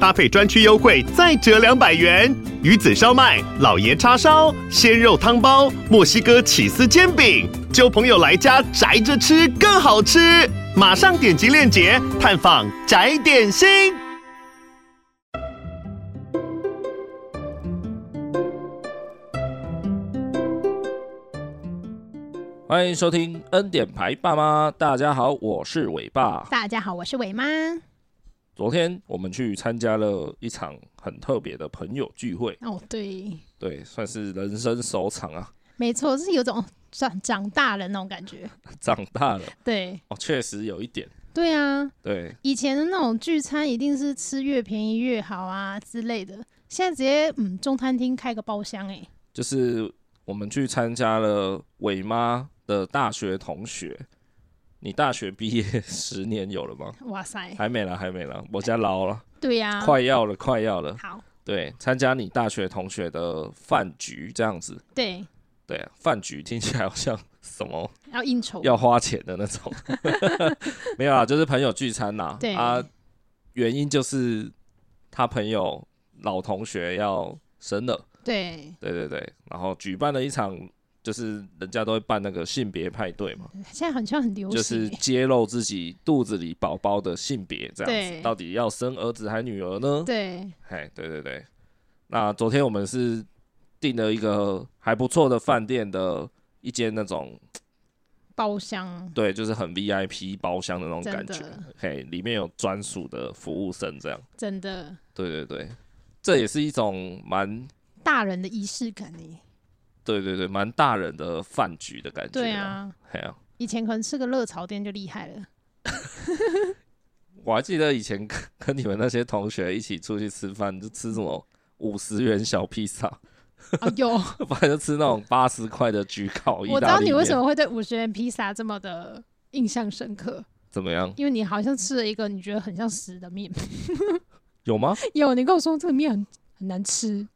搭配专区优惠再折两百元。鱼子烧麦、老爷叉烧、鲜肉汤包、墨西哥起司煎饼，揪朋友来家宅着吃更好吃。马上点击链接探访宅点心。欢迎收听恩典牌爸妈，大家好，我是伟爸。大家好，我是伟妈。昨天我们去参加了一场很特别的朋友聚会。哦，对，对，算是人生首场啊。没错，是有种长长大了那种感觉。长大了，对，哦，确实有一点。对啊，对，以前的那种聚餐一定是吃越便宜越好啊之类的，现在直接嗯中餐厅开个包厢哎。就是我们去参加了伟妈的大学同学，你大学毕业 十年有了吗？哇塞，还没了，还没了，我家老了。对呀、啊，快要了，快要了。好，对，参加你大学同学的饭局这样子。对，对啊，饭局听起来好像。什么要应酬要花钱的那种，没有啊，就是朋友聚餐呐。对啊，原因就是他朋友老同学要生了。对对对对，然后举办了一场，就是人家都会办那个性别派对嘛。现在好像很流行，就是揭露自己肚子里宝宝的性别这样子，到底要生儿子还女儿呢？对，哎，对对对。那昨天我们是订了一个还不错的饭店的。一间那种包厢，对，就是很 VIP 包厢的那种感觉，嘿，里面有专属的服务生，这样，真的，对对对，这也是一种蛮大人的仪式感呢。对对对，蛮大人的饭局的感觉，对啊，以前可能吃个热炒店就厉害了。我还记得以前跟跟你们那些同学一起出去吃饭，就吃什么五十元小披萨。啊，有，反正吃那种八十块的焗烤。我知道你为什么会对五十元披萨这么的印象深刻。怎么样？因为你好像吃了一个你觉得很像屎的面。有吗？有，你跟我说这个面很很难吃。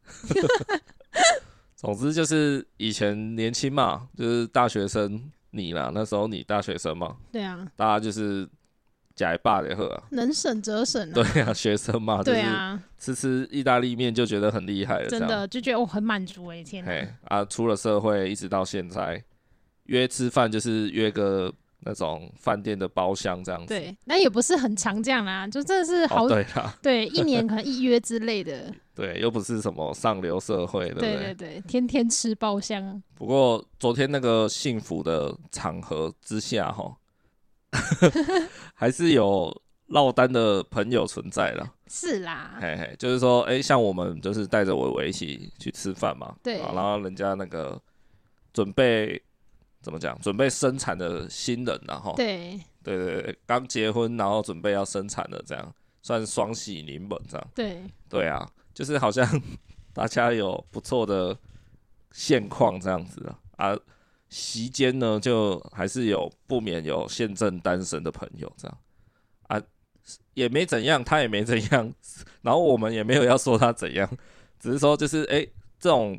总之就是以前年轻嘛，就是大学生你啦，那时候你大学生嘛。对啊。大家就是。假霸的喝，能省则省啊。对啊，学生嘛，对啊，吃吃意大利面就觉得很厉害了，真的就觉得我很满足哎，天哪！啊，出了社会一直到现在，约吃饭就是约个那种饭店的包厢这样子。对，那也不是很常这样啦，就真的是好，对啊，对，一年可能一约之类的。对，又不是什么上流社会，对不对？对对对，天天吃包厢。不过昨天那个幸福的场合之下，哈。还是有落单的朋友存在了，是啦，嘿嘿，就是说，哎、欸，像我们就是带着伟伟一起去吃饭嘛，对，然后人家那个准备怎么讲，准备生产的新人，然后对，对对对，刚结婚，然后准备要生产的，这样算双喜临门，这样，对，对啊，就是好像大家有不错的现况这样子啊。席间呢，就还是有不免有现正单身的朋友这样。啊，也没怎样，他也没怎样，然后我们也没有要说他怎样，只是说就是哎、欸，这种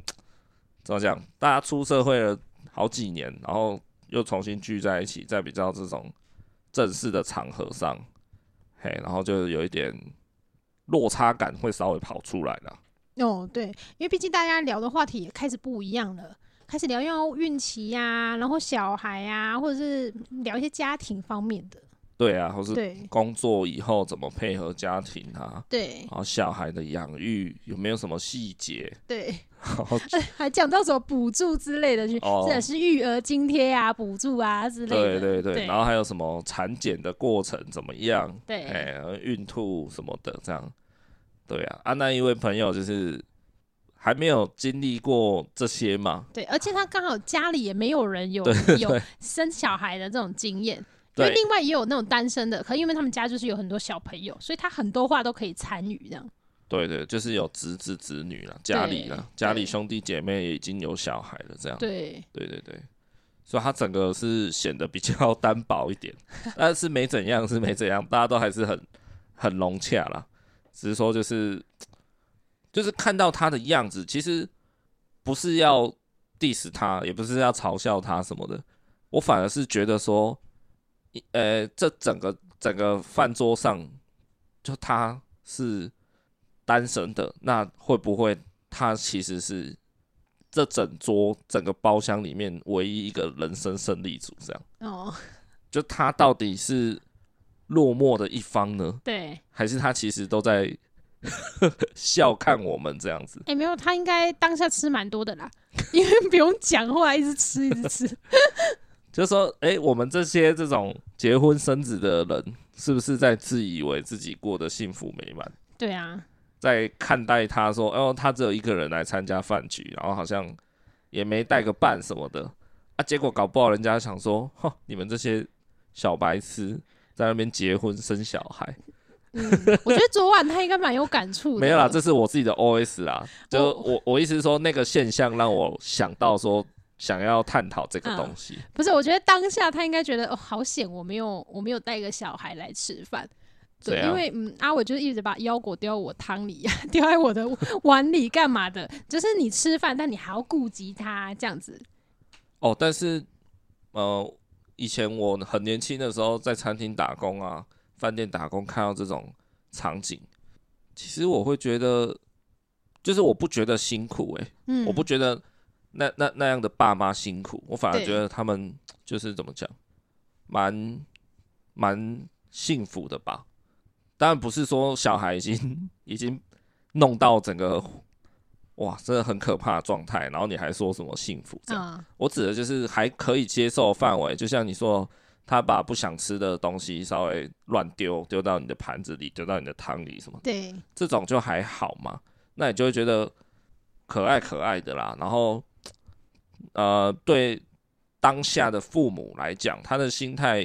怎么讲，大家出社会了好几年，然后又重新聚在一起，在比较这种正式的场合上，嘿，然后就有一点落差感会稍微跑出来了。哦，对，因为毕竟大家聊的话题也开始不一样了。开始聊要孕期呀、啊，然后小孩呀、啊，或者是聊一些家庭方面的。对啊，或是工作以后怎么配合家庭啊？对，然后小孩的养育有没有什么细节？对，还讲到什么补助之类的，或者是育儿津贴啊、补助啊之类的。对对对，对然后还有什么产检的过程怎么样？对，哎，孕吐什么的这样。对啊，啊，那一位朋友就是。还没有经历过这些嘛？对，而且他刚好家里也没有人有有生小孩的这种经验，因为另外也有那种单身的，可因为他们家就是有很多小朋友，所以他很多话都可以参与这样。对对，就是有侄子侄女了，家里了，家里兄弟姐妹也已经有小孩了，这样。对对对对，所以他整个是显得比较 单薄一点，但是没怎样，是没怎样，大家都还是很很融洽啦。只是说就是就是看到他的样子，其实不是要 diss 他，也不是要嘲笑他什么的，我反而是觉得说，呃，这整个整个饭桌上就他是单身的，那会不会他其实是？这整桌整个包厢里面唯一一个人生胜利组，这样哦，就他到底是落寞的一方呢？对，还是他其实都在 笑看我们这样子？哎、欸，没有，他应该当下吃蛮多的啦，因为不用讲话，一直吃，一直吃。就说，哎、欸，我们这些这种结婚生子的人，是不是在自以为自己过得幸福美满？对啊。在看待他说，哦，他只有一个人来参加饭局，然后好像也没带个伴什么的啊，结果搞不好人家想说，哼，你们这些小白痴在那边结婚生小孩。嗯，我觉得昨晚他应该蛮有感触的。没有啦，这是我自己的 OS 啦，就我我意思是说，那个现象让我想到说，想要探讨这个东西。嗯，不是，我觉得当下他应该觉得，哦，好险，我没有我没有带个小孩来吃饭。对，因为嗯，阿伟就是一直把腰果丢我汤里呀，丢在我的碗里干嘛的？就是你吃饭，但你还要顾及他这样子。哦，但是呃，以前我很年轻的时候，在餐厅打工啊，饭店打工，看到这种场景，其实我会觉得，就是我不觉得辛苦哎、欸，嗯，我不觉得那那那样的爸妈辛苦，我反而觉得他们就是怎么讲，蛮蛮幸福的吧。当然不是说小孩已经已经弄到整个哇，真的很可怕的状态，然后你还说什么幸福这样？我指的就是还可以接受范围，就像你说，他把不想吃的东西稍微乱丢，丢到你的盘子里，丢到你的汤里什么？对，这种就还好嘛。那你就会觉得可爱可爱的啦。然后，呃，对当下的父母来讲，他的心态。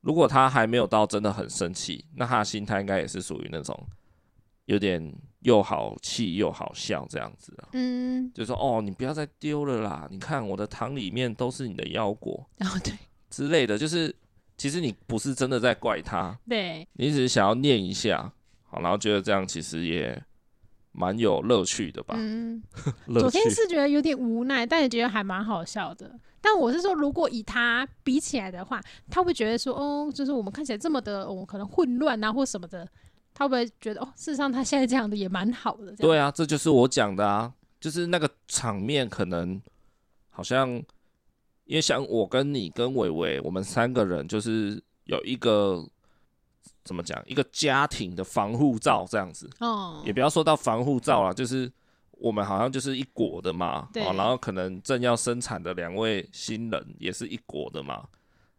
如果他还没有到真的很生气，那他的心态应该也是属于那种有点又好气又好笑这样子啊。嗯，就说哦，你不要再丢了啦！你看我的糖里面都是你的腰果，然后对之类的，就是其实你不是真的在怪他，对，你只是想要念一下，好，然后觉得这样其实也蛮有乐趣的吧。嗯，昨天是觉得有点无奈，但也觉得还蛮好笑的。但我是说，如果以他比起来的话，他会觉得说，哦，就是我们看起来这么的，我、哦、可能混乱啊，或什么的，他会不会觉得，哦，事实上他现在这样的也蛮好的。对啊，这就是我讲的啊，就是那个场面可能好像，因为像我跟你跟伟伟，我们三个人就是有一个怎么讲，一个家庭的防护罩这样子。哦，也不要说到防护罩了，就是。我们好像就是一国的嘛，对，然后可能正要生产的两位新人也是一国的嘛，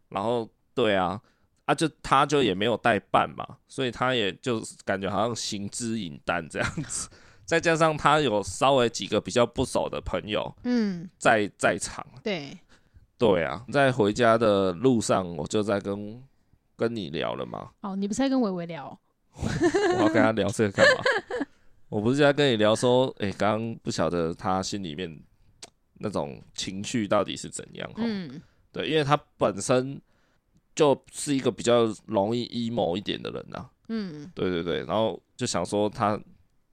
然后对啊，啊就他就也没有带伴嘛，所以他也就感觉好像行之引单这样子，再加上他有稍微几个比较不熟的朋友，嗯，在在场，对，对啊，在回家的路上我就在跟跟你聊了嘛，哦，你不是在跟伟伟聊？我要跟他聊这个干嘛？我不是在跟你聊说，诶，刚刚不晓得他心里面那种情绪到底是怎样？嗯，对，因为他本身就是一个比较容易 emo 一点的人呐。嗯，对对对，然后就想说他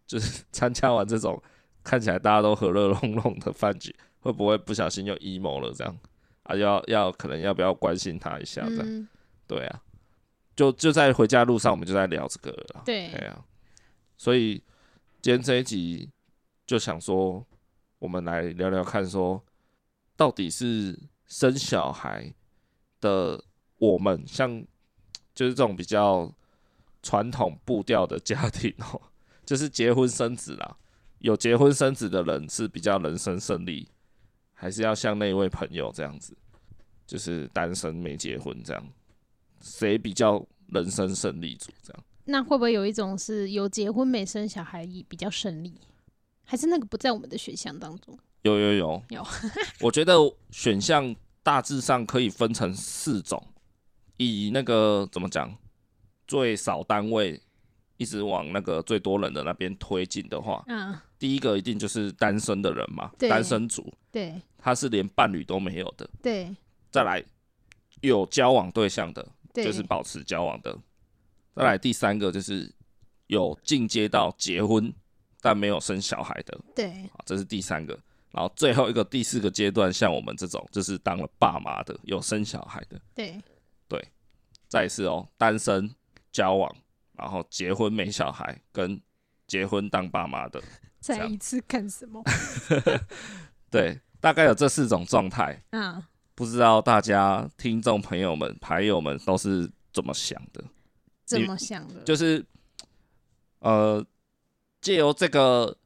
就是 参加完这种看起来大家都和乐融融的饭局，会不会不小心又 emo 了？这样啊，要要可能要不要关心他一下？这样，嗯、对啊，就就在回家路上，我们就在聊这个了。对，对啊，所以。今天这一集就想说，我们来聊聊看，说到底是生小孩的我们，像就是这种比较传统步调的家庭哦，就是结婚生子啦，有结婚生子的人是比较人生胜利，还是要像那位朋友这样子，就是单身没结婚这样，谁比较人生胜利组这样？那会不会有一种是有结婚没生小孩比较顺利，还是那个不在我们的选项当中？有有有有，我觉得选项大致上可以分成四种，以那个怎么讲，最少单位一直往那个最多人的那边推进的话，嗯，第一个一定就是单身的人嘛，单身族，对，他是连伴侣都没有的，对，再来有交往对象的，就是保持交往的。再来第三个就是有进阶到结婚但没有生小孩的，对，这是第三个。然后最后一个第四个阶段，像我们这种就是当了爸妈的，有生小孩的，对，对。再一次哦，单身交往，然后结婚没小孩，跟结婚当爸妈的，再一次干什么？对，大概有这四种状态。嗯，不知道大家听众朋友们、牌友们都是怎么想的？怎么想的？就是呃，借由这个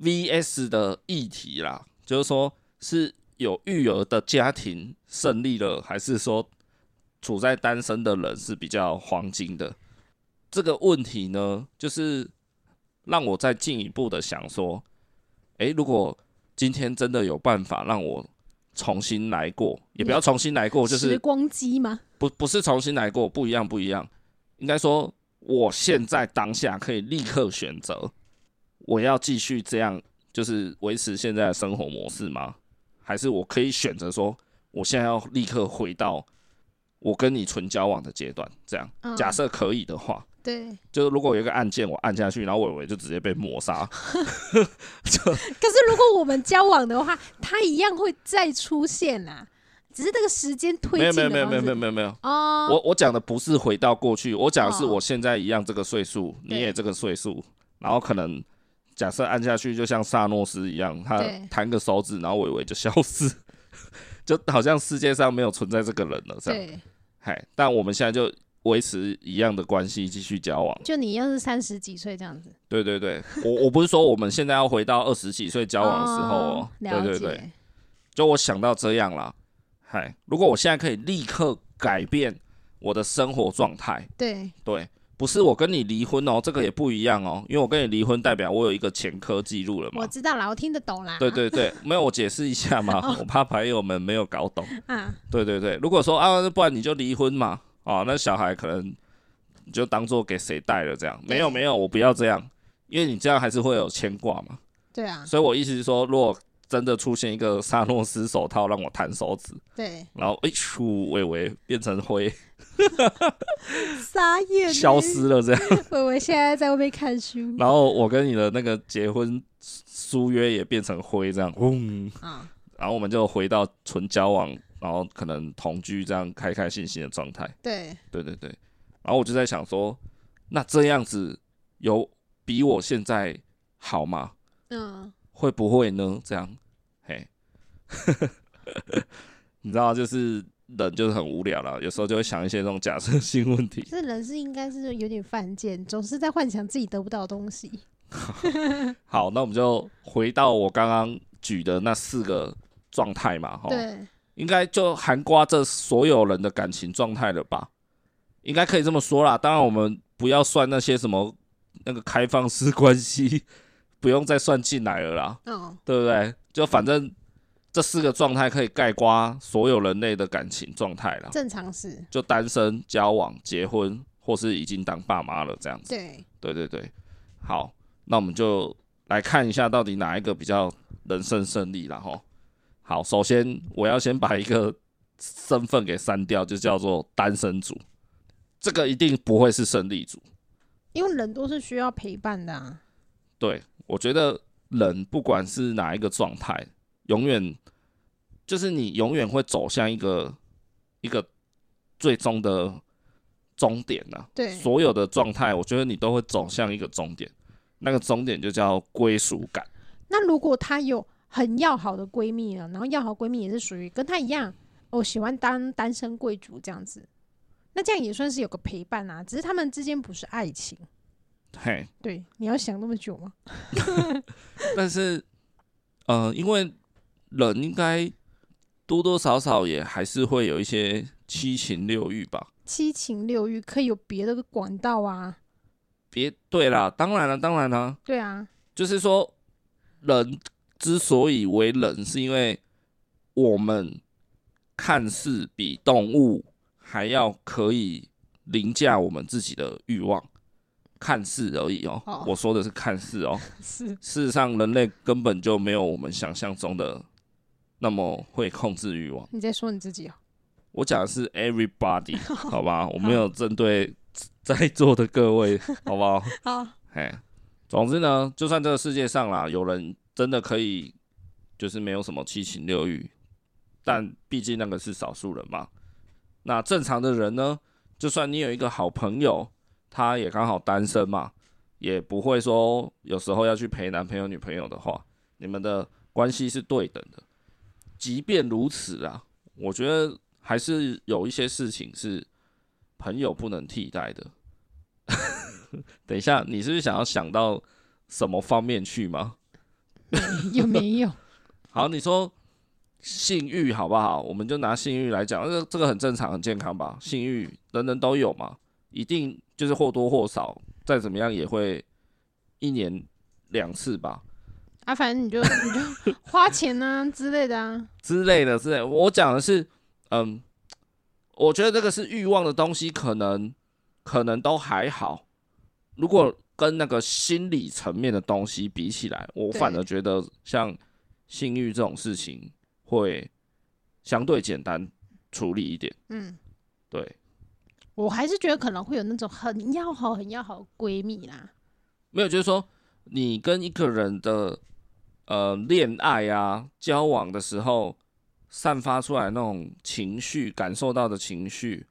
VS 的议题啦，就是说是有育儿的家庭胜利了，还是说处在单身的人是比较黄金的？这个问题呢，就是让我再进一步的想说，诶，如果今天真的有办法让我重新来过，也不要重新来过，就是时光机吗？不，不是重新来过，不一样，不一样。应该说，我现在当下可以立刻选择，我要继续这样，就是维持现在的生活模式吗？还是我可以选择说，我现在要立刻回到我跟你纯交往的阶段？这样，假设可以的话。对，就是如果有一个按键，我按下去，然后伟伟就直接被抹杀。就可是如果我们交往的话，他一样会再出现啦，只是这个时间推进。没有没有没有没有没有没有哦。我我讲的不是回到过去，我讲的是我现在一样这个岁数，你也这个岁数，然后可能假设按下去，就像萨诺斯一样，他弹个手指，然后伟伟就消失，就好像世界上没有存在这个人了这样。对，嗨，但我们现在就。维持一样的关系，继续交往。就你要是三十几岁这样子。对对对，我我不是说我们现在要回到二十几岁交往的时候哦。对对对。就我想到这样啦，嗨，如果我现在可以立刻改变我的生活状态，对对，不是我跟你离婚哦，这个也不一样哦，因为我跟你离婚代表我有一个前科记录了嘛。我知道啦，我听得懂啦。对对对，没有我解释一下嘛，我怕朋友们没有搞懂。啊，对对对，如果说啊，不然你就离婚嘛。哦，那小孩可能你就当做给谁带了这样？没有没有，我不要这样，因为你这样还是会有牵挂嘛。对啊。所以我意思是说，如果真的出现一个萨诺斯手套让我弹手指，对，然后哎咻，微微变成灰，傻眼，消失了这样。微微现在在外面看书。然后我跟你的那个结婚书约也变成灰这样，嗡，嗯，然后我们就回到纯交往。然后可能同居这样开开心心的状态，对对对对。然后我就在想说，那这样子有比我现在好吗？嗯，会不会呢？这样，嘿，你知道，就是人就是很无聊了，有时候就会想一些这种假设性问题。这人是应该是有点犯贱，总是在幻想自己得不到的东西。好，那我们就回到我刚刚举的那四个状态嘛，哈。对。应该就涵盖这所有人的感情状态了吧？应该可以这么说啦。当然，我们不要算那些什么那个开放式关系，不用再算进来了啦。嗯，对不对？就反正这四个状态可以概括所有人类的感情状态了。正常是就单身、交往、结婚，或是已经当爸妈了这样子。对，对对对。好，那我们就来看一下到底哪一个比较人生胜利了哈。好，首先我要先把一个身份给删掉，就叫做单身组。这个一定不会是胜利组，因为人都是需要陪伴的啊。对，我觉得人不管是哪一个状态，永远就是你永远会走向一个一个最终的终点呐。对，所有的状态，我觉得你都会走向一个终点，那个终点就叫归属感。那如果她有。很要好的闺蜜了，然后要好闺蜜也是属于跟她一样，我、哦、喜欢当单身贵族这样子，那这样也算是有个陪伴啊，只是他们之间不是爱情。嘿，对，你要想那么久吗？但是，呃，因为人应该多多少少也还是会有一些七情六欲吧。七情六欲可以有别的管道啊。别，对啦，当然了，当然了。对啊，就是说人。之所以为人，是因为我们看似比动物还要可以凌驾我们自己的欲望，看似而已哦。Oh. 我说的是看似哦，是事实上人类根本就没有我们想象中的那么会控制欲望。你在说你自己哦？我讲的是 everybody，好吧？我没有针对在座的各位，好不好？好，哎，总之呢，就算这个世界上啦，有人真的可以，就是没有什么七情六欲，但毕竟那个是少数人嘛。那正常的人呢，就算你有一个好朋友，他也刚好单身嘛，也不会说有时候要去陪男朋友、女朋友的话，你们的关系是对等的。即便如此啊，我觉得。还是有一些事情是朋友不能替代的。等一下，你是不是想要想到什么方面去吗？有没有？好，你说性欲好不好？我们就拿性欲来讲，这这个很正常、很健康吧？性欲人人都有嘛，一定就是或多或少，再怎么样也会一年两次吧。啊，反正你就你就 花钱啊之类的啊，之类的之类的。我讲的是。嗯，我觉得这个是欲望的东西，可能可能都还好。如果跟那个心理层面的东西比起来，我反而觉得像性欲这种事情会相对简单处理一点。嗯，对。我还是觉得可能会有那种很要好、很要好的闺蜜啦。没有，就是说你跟一个人的呃恋爱啊交往的时候。散发出来那种情绪，感受到的情绪，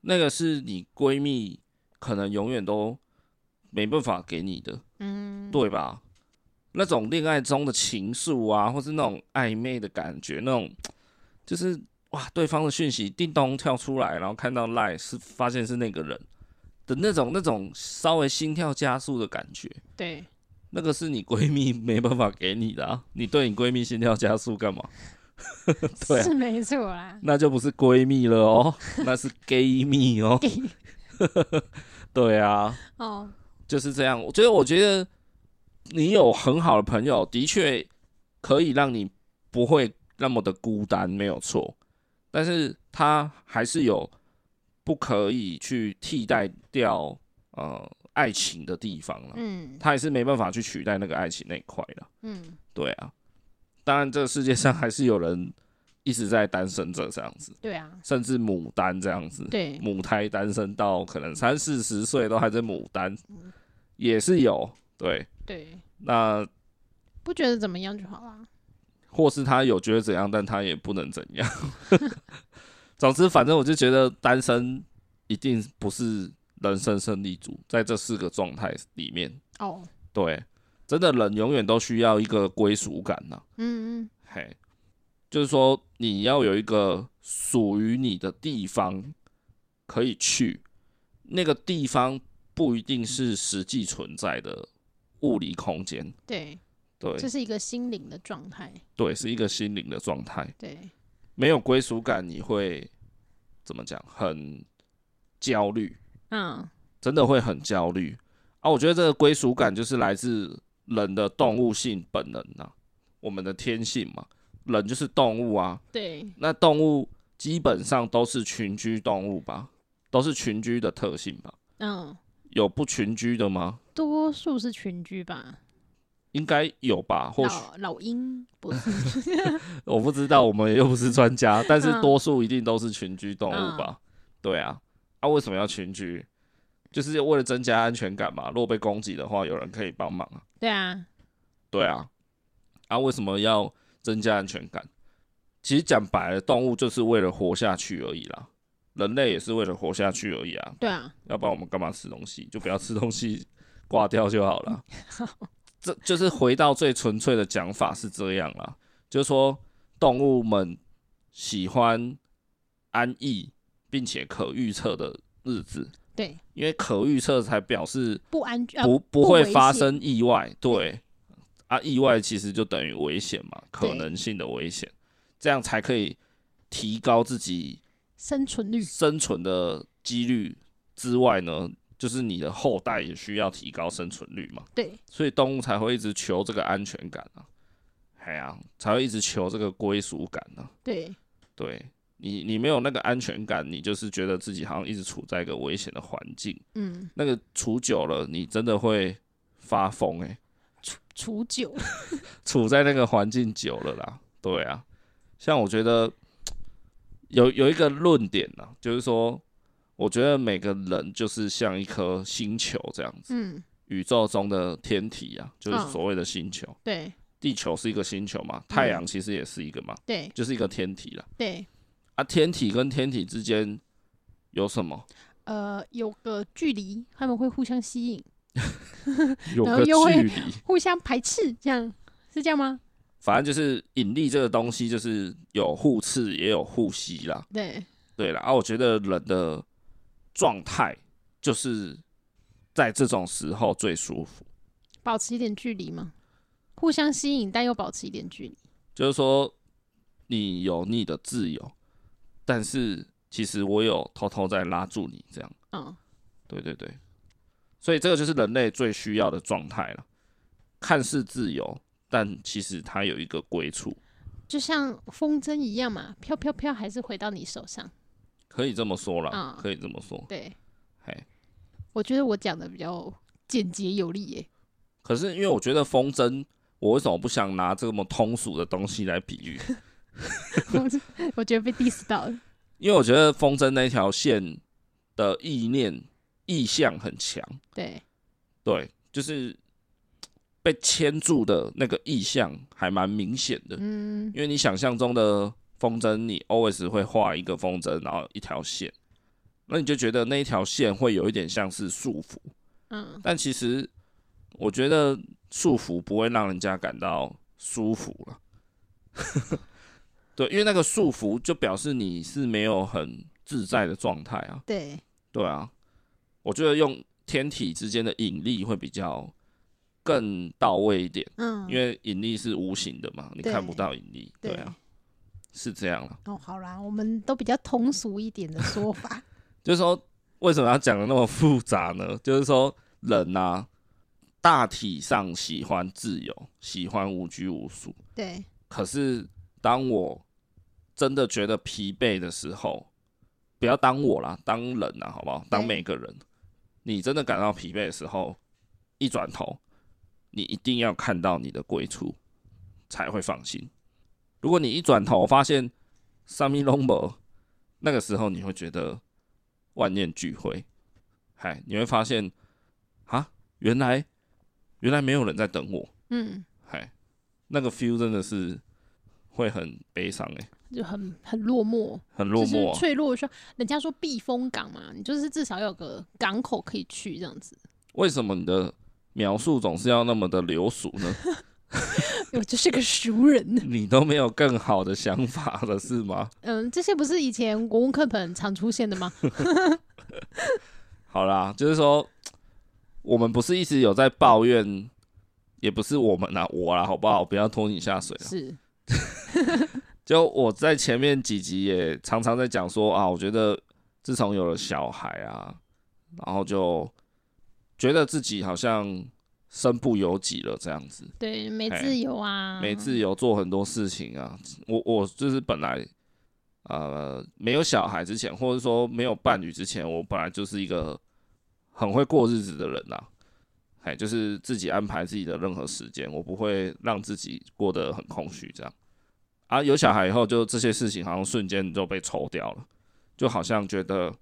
那个是你闺蜜可能永远都没办法给你的，嗯，对吧？那种恋爱中的情愫啊，或是那种暧昧的感觉，那种就是哇，对方的讯息叮咚跳出来，然后看到赖是发现是那个人的那种那种稍微心跳加速的感觉，对，那个是你闺蜜没办法给你的啊，你对你闺蜜心跳加速干嘛？对、啊，是没错啦，那就不是闺蜜了哦，那是 gay 蜜哦。对啊，哦，就是这样。我觉得，我觉得你有很好的朋友，的确可以让你不会那么的孤单，没有错。但是，他还是有不可以去替代掉呃爱情的地方了。嗯，他还是没办法去取代那个爱情那一块了。嗯，对啊。当然，这个世界上还是有人一直在单身着这样子，对啊，甚至母单这样子，对，母胎单身到可能三四十岁都还在母单，也是有，对，对，那不觉得怎么样就好了，或是他有觉得怎样，但他也不能怎样。总之，反正我就觉得单身一定不是人生胜利组，在这四个状态里面，哦，对。真的人永远都需要一个归属感呐、啊。嗯嗯，嘿，就是说你要有一个属于你的地方可以去，那个地方不一定是实际存在的物理空间。对对，这是一个心灵的状态。对，是一个心灵的状态。对，没有归属感，你会怎么讲？很焦虑。嗯，真的会很焦虑啊！我觉得这个归属感就是来自。人的动物性本能呐、啊，我们的天性嘛，人就是动物啊。对。那动物基本上都是群居动物吧，都是群居的特性吧。嗯。有不群居的吗？多数是群居吧。应该有吧，或许。老鹰不是。我不知道，我们又不是专家，但是多数一定都是群居动物吧？嗯、对啊。啊，为什么要群居？就是为了增加安全感嘛。如果被攻击的话，有人可以帮忙啊。对啊，对啊。啊，为什么要增加安全感？其实讲白了，动物就是为了活下去而已啦。人类也是为了活下去而已啊。对啊。要不然我们干嘛吃东西？就不要吃东西，挂掉就好了。这就是回到最纯粹的讲法是这样啦。就是说，动物们喜欢安逸并且可预测的日子。对，因为可预测才表示不安全，不不会发生意外。对，啊，意外其实就等于危险嘛，可能性的危险，这样才可以提高自己生存率、生存的几率之外呢，就是你的后代也需要提高生存率嘛。对，所以动物才会一直求这个安全感啊，哎呀，才会一直求这个归属感呢。对，对。你你没有那个安全感，你就是觉得自己好像一直处在一个危险的环境。嗯，那个处久了，你真的会发疯哎、欸。处处久，处在那个环境久了啦，对啊。像我觉得，有有一个论点呢、啊，就是说，我觉得每个人就是像一颗星球这样子，嗯，宇宙中的天体啊，就是所谓的星球，哦、对，地球是一个星球嘛，太阳其实也是一个嘛，对，就是一个天体了，对，啊，天体跟天体之间有什么？呃，有个距离，他们会互相吸引，有个距离，互相排斥，这样是这样吗？反正就是引力这个东西，就是有互斥也有互吸啦。对，对啦。啊，我觉得人的状态就是在这种时候最舒服，保持一点距离吗？互相吸引，但又保持一点距离。就是说，你有你的自由，但是。其实我有偷偷在拉住你，这样。嗯，对对对，所以这个就是人类最需要的状态了。看似自由，但其实它有一个归处，就像风筝一样嘛，飘飘飘，还是回到你手上。可以这么说啦，嗯，可以这么说。对，嘿，我觉得我讲的比较简洁有力耶。可是因为我觉得风筝，我为什么不想拿这么通俗的东西来比喻？我觉得被 diss 到了。因为我觉得风筝那条线的意念意向很强，对，对，就是被牵住的那个意象还蛮明显的。嗯，因为你想象中的风筝，你 always 会画一个风筝，然后一条线，那你就觉得那一条线会有一点像是束缚。嗯，但其实我觉得束缚不会让人家感到舒服了。对，因为那个束缚就表示你是没有很自在的状态啊。对，对啊，我觉得用天体之间的引力会比较更到位一点。嗯，因为引力是无形的嘛，你看不到引力。对，对啊，是这样了。哦，好啦，我们都比较通俗一点的说法，就是说为什么要讲的那么复杂呢？就是说人啊，大体上喜欢自由，喜欢无拘无束。对，可是。当我真的觉得疲惫的时候，不要当我啦，当人啊，好不好？当每个人，你真的感到疲惫的时候，一转头，你一定要看到你的归处，才会放心。如果你一转头发现什么都没，那个时候你会觉得万念俱灰。嗨，你会发现啊，原来原来没有人在等我。嗯，嗨，那个 feel 真的是。会很悲伤哎、欸，就很很落寞，很落寞、啊，脆弱。说人家说避风港嘛，你就是至少有个港口可以去这样子。为什么你的描述总是要那么的流俗呢？我就是个熟人。你都没有更好的想法了是吗？嗯，这些不是以前国文课本常出现的吗？好啦，就是说我们不是一直有在抱怨，也不是我们啊，我啦，好不好？不要拖你下水了。是。就我在前面几集也常常在讲说啊，我觉得自从有了小孩啊，然后就觉得自己好像身不由己了这样子。对，没自由啊，没自由做很多事情啊。我我就是本来呃没有小孩之前，或者说没有伴侣之前，我本来就是一个很会过日子的人呐。哎，就是自己安排自己的任何时间，我不会让自己过得很空虚这样。啊，有小孩以后，就这些事情好像瞬间就被抽掉了，就好像觉得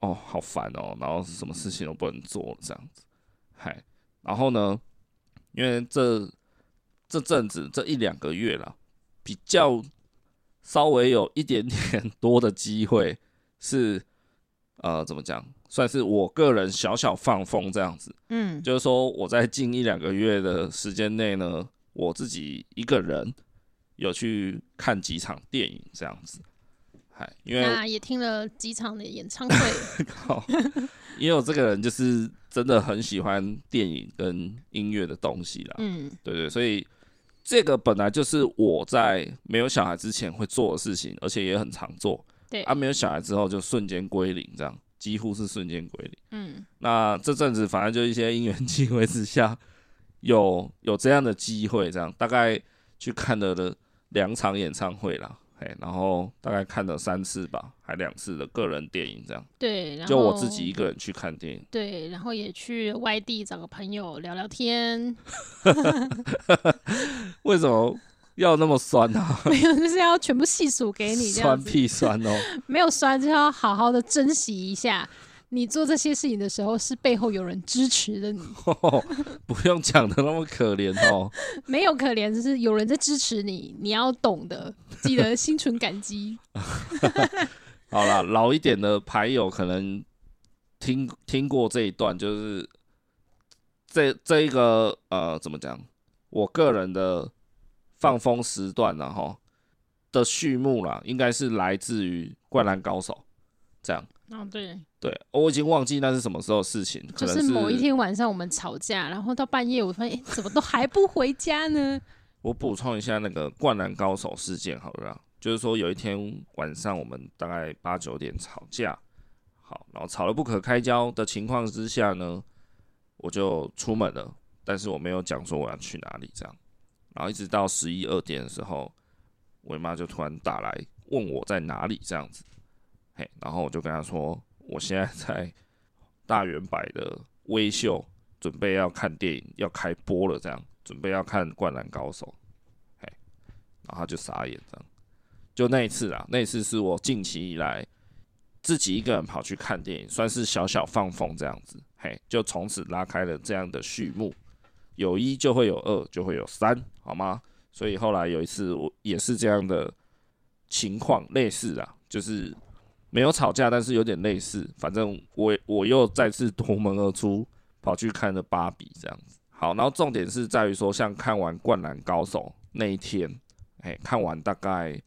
哦，好烦哦，然后什么事情都不能做这样子。嗨，然后呢，因为这这阵子这一两个月了，比较稍微有一点点多的机会是呃，怎么讲？算是我个人小小放风这样子，嗯，就是说我在近一两个月的时间内呢，我自己一个人有去看几场电影这样子，嗨，因为那也听了几场的演唱会，因为我这个人就是真的很喜欢电影跟音乐的东西啦，嗯，对对，所以这个本来就是我在没有小孩之前会做的事情，而且也很常做，对，啊，没有小孩之后就瞬间归零这样。几乎是瞬间归零。嗯，那这阵子反正就一些因缘际会之下，有有这样的机会，这样大概去看了的两场演唱会啦，嘿，然后大概看了三次吧，还两次的个人电影这样。对，然后就我自己一个人去看电影。对，然后也去外地找个朋友聊聊天。为什么要那么酸啊？没有，就是要全部细数给你。酸屁酸哦，没有酸就要好好的珍惜一下。你做这些事情的时候，是背后有人支持的你。哦、不用讲的那么可怜哦。没有可怜，就是有人在支持你。你要懂得，记得心存感激。好了，老一点的牌友可能听听过这一段，就是这这一个呃，怎么讲？我个人的放风时段然后的序幕啦，应该是来自于《灌篮高手》这样。哦，对对，我已经忘记那是什么时候的事情，就是某一天晚上我们吵架，然后到半夜我发现，怎么都还不回家呢？我补充一下那个灌篮高手事件，好了，就是说有一天晚上我们大概八九点吵架，好，然后吵得不可开交的情况之下呢，我就出门了，但是我没有讲说我要去哪里这样，然后一直到十一二点的时候，我妈就突然打来问我在哪里这样子。嘿，然后我就跟他说，我现在在大远百的微秀，准备要看电影，要开播了，这样准备要看《灌篮高手》。嘿，然后他就傻眼，这样。就那一次啊，那一次是我近期以来自己一个人跑去看电影，算是小小放风这样子。嘿，就从此拉开了这样的序幕。有一就会有二，就会有三，好吗？所以后来有一次我也是这样的情况，类似啊，就是。没有吵架，但是有点类似。反正我我又再次夺门而出，跑去看了芭比这样子。好，然后重点是在于说，像看完《灌篮高手》那一天，哎，看完大概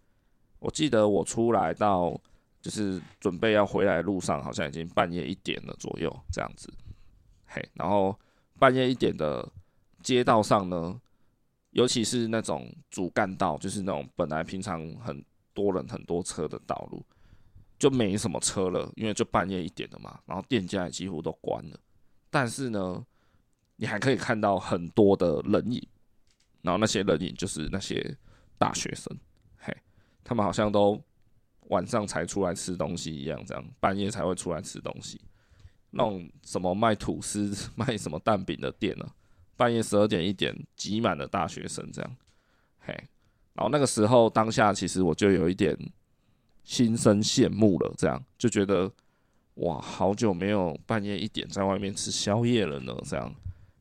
我记得我出来到就是准备要回来路上，好像已经半夜一点了左右这样子。嘿，然后半夜一点的街道上呢，尤其是那种主干道，就是那种本来平常很多人很多车的道路。就没什么车了，因为就半夜一点了嘛，然后店家也几乎都关了。但是呢，你还可以看到很多的人影，然后那些人影就是那些大学生，嘿，他们好像都晚上才出来吃东西一样，这样半夜才会出来吃东西。那种什么卖吐司、卖什么蛋饼的店呢，半夜十二点一点挤满了大学生，这样，嘿，然后那个时候当下其实我就有一点。心生羡慕了，这样就觉得哇，好久没有半夜一点在外面吃宵夜了呢。这样，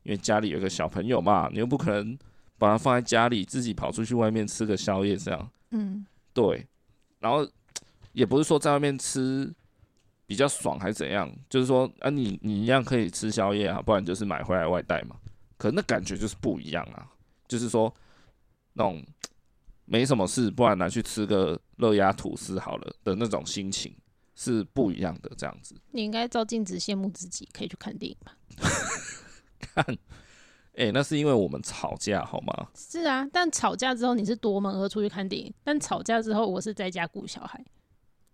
因为家里有个小朋友嘛，你又不可能把他放在家里，自己跑出去外面吃个宵夜，这样。嗯，对。然后也不是说在外面吃比较爽还是怎样，就是说啊你，你你一样可以吃宵夜啊，不然就是买回来外带嘛。可那感觉就是不一样啊，就是说那种。没什么事，不然拿去吃个热压吐司好了的那种心情是不一样的。这样子，你应该照镜子羡慕自己，可以去看电影吧？看，哎、欸，那是因为我们吵架好吗？是啊，但吵架之后你是夺门而出去看电影，但吵架之后我是在家顾小孩。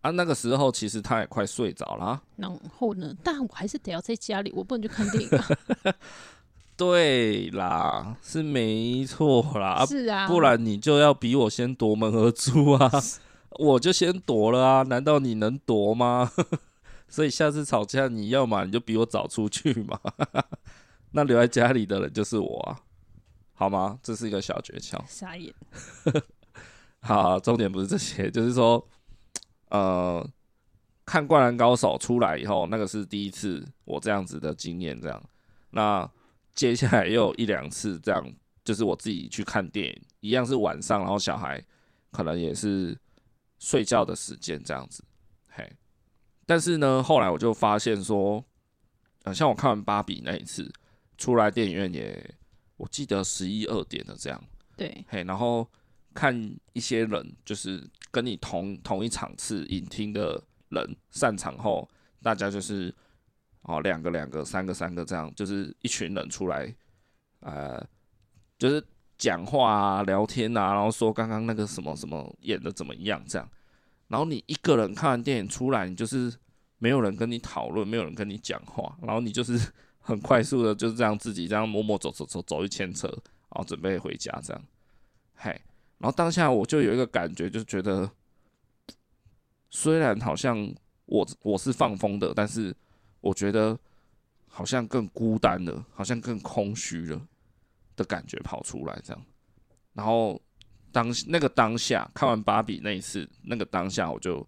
啊，那个时候其实他也快睡着了、啊。然后呢？但我还是得要在家里，我不能去看电影啊。对啦，是没错啦，是啊，不然你就要比我先夺门而出啊，我就先夺了啊，难道你能夺吗？所以下次吵架，你要嘛你就比我早出去嘛，那留在家里的人就是我啊，好吗？这是一个小诀窍。傻眼。好，重点不是这些，就是说，呃，看《灌篮高手》出来以后，那个是第一次我这样子的经验，这样，那。接下来又有一两次这样，就是我自己去看电影，一样是晚上，然后小孩可能也是睡觉的时间这样子，嘿。但是呢，后来我就发现说，呃，像我看完芭比那一次，出来电影院也，我记得十一二点的这样，对，嘿。然后看一些人，就是跟你同同一场次影厅的人散场后，大家就是。哦，两个两个，三个三个，这样就是一群人出来，呃，就是讲话啊、聊天啊，然后说刚刚那个什么什么演的怎么样这样。然后你一个人看完电影出来，你就是没有人跟你讨论，没有人跟你讲话，然后你就是 很快速的就是这样自己这样默默走走走走一千车，然后准备回家这样。嘿，然后当下我就有一个感觉，就觉得虽然好像我我是放风的，但是。我觉得好像更孤单了，好像更空虚了的感觉跑出来，这样。然后当那个当下看完芭比那一次，那个当下我就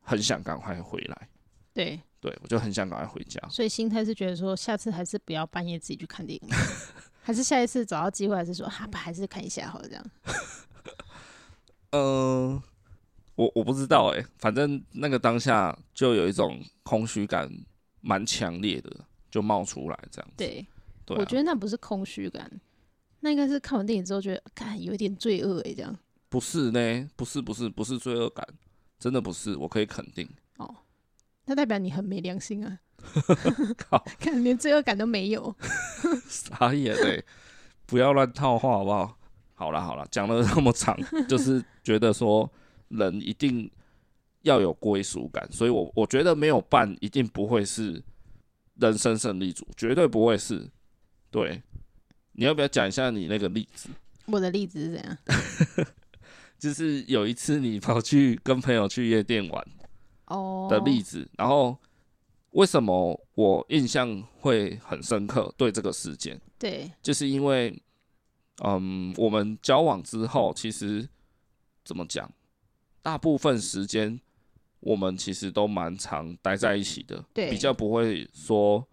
很想赶快回来。对，对我就很想赶快回家。所以心态是觉得说，下次还是不要半夜自己去看电影，还是下一次找到机会，还是说哈，还是看一下好了这样。嗯、呃，我我不知道哎、欸，反正那个当下就有一种空虚感，蛮强烈的，就冒出来这样子。对，我觉得那不是空虚感，那应该是看完电影之后觉得，看有一点罪恶哎，这样。不是呢，不是不是不是罪恶感，真的不是，我可以肯定。哦，那代表你很没良心啊！靠，看连罪恶感都没有，傻眼嘞！不要乱套话好不好？好了好了，讲了那么长，就是觉得说人一定要有归属感，所以我我觉得没有伴一定不会是人生胜利组，绝对不会是。对，你要不要讲一下你那个例子？我的例子是怎样？就是有一次你跑去跟朋友去夜店玩哦的例子，然后为什么我印象会很深刻？对这个事件，对，就是因为。嗯，我们交往之后，其实怎么讲？大部分时间我们其实都蛮常待在一起的，对，比较不会说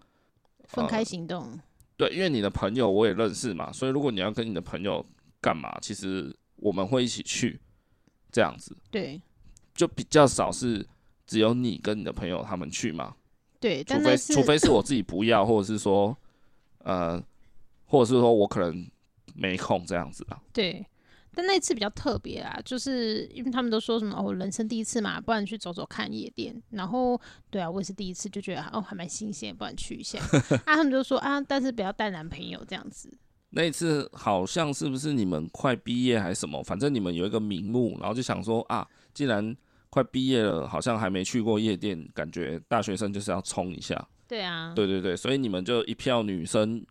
分开行动。呃，对，因为你的朋友我也认识嘛，所以如果你要跟你的朋友干嘛，其实我们会一起去这样子。对，就比较少是只有你跟你的朋友他们去嘛。对，除非除非是我自己不要，或者是说，呃，或者是说我可能。没空这样子啊？对，但那次比较特别啊，就是因为他们都说什么哦，人生第一次嘛，不然去走走看夜店。然后，对啊，我也是第一次，就觉得哦，还蛮新鲜，不然去一下。啊，他们就说啊，但是不要带男朋友这样子。那一次好像是不是你们快毕业还是什么？反正你们有一个名目，然后就想说啊，既然快毕业了，好像还没去过夜店，感觉大学生就是要冲一下。对啊，对对对，所以你们就一票女生。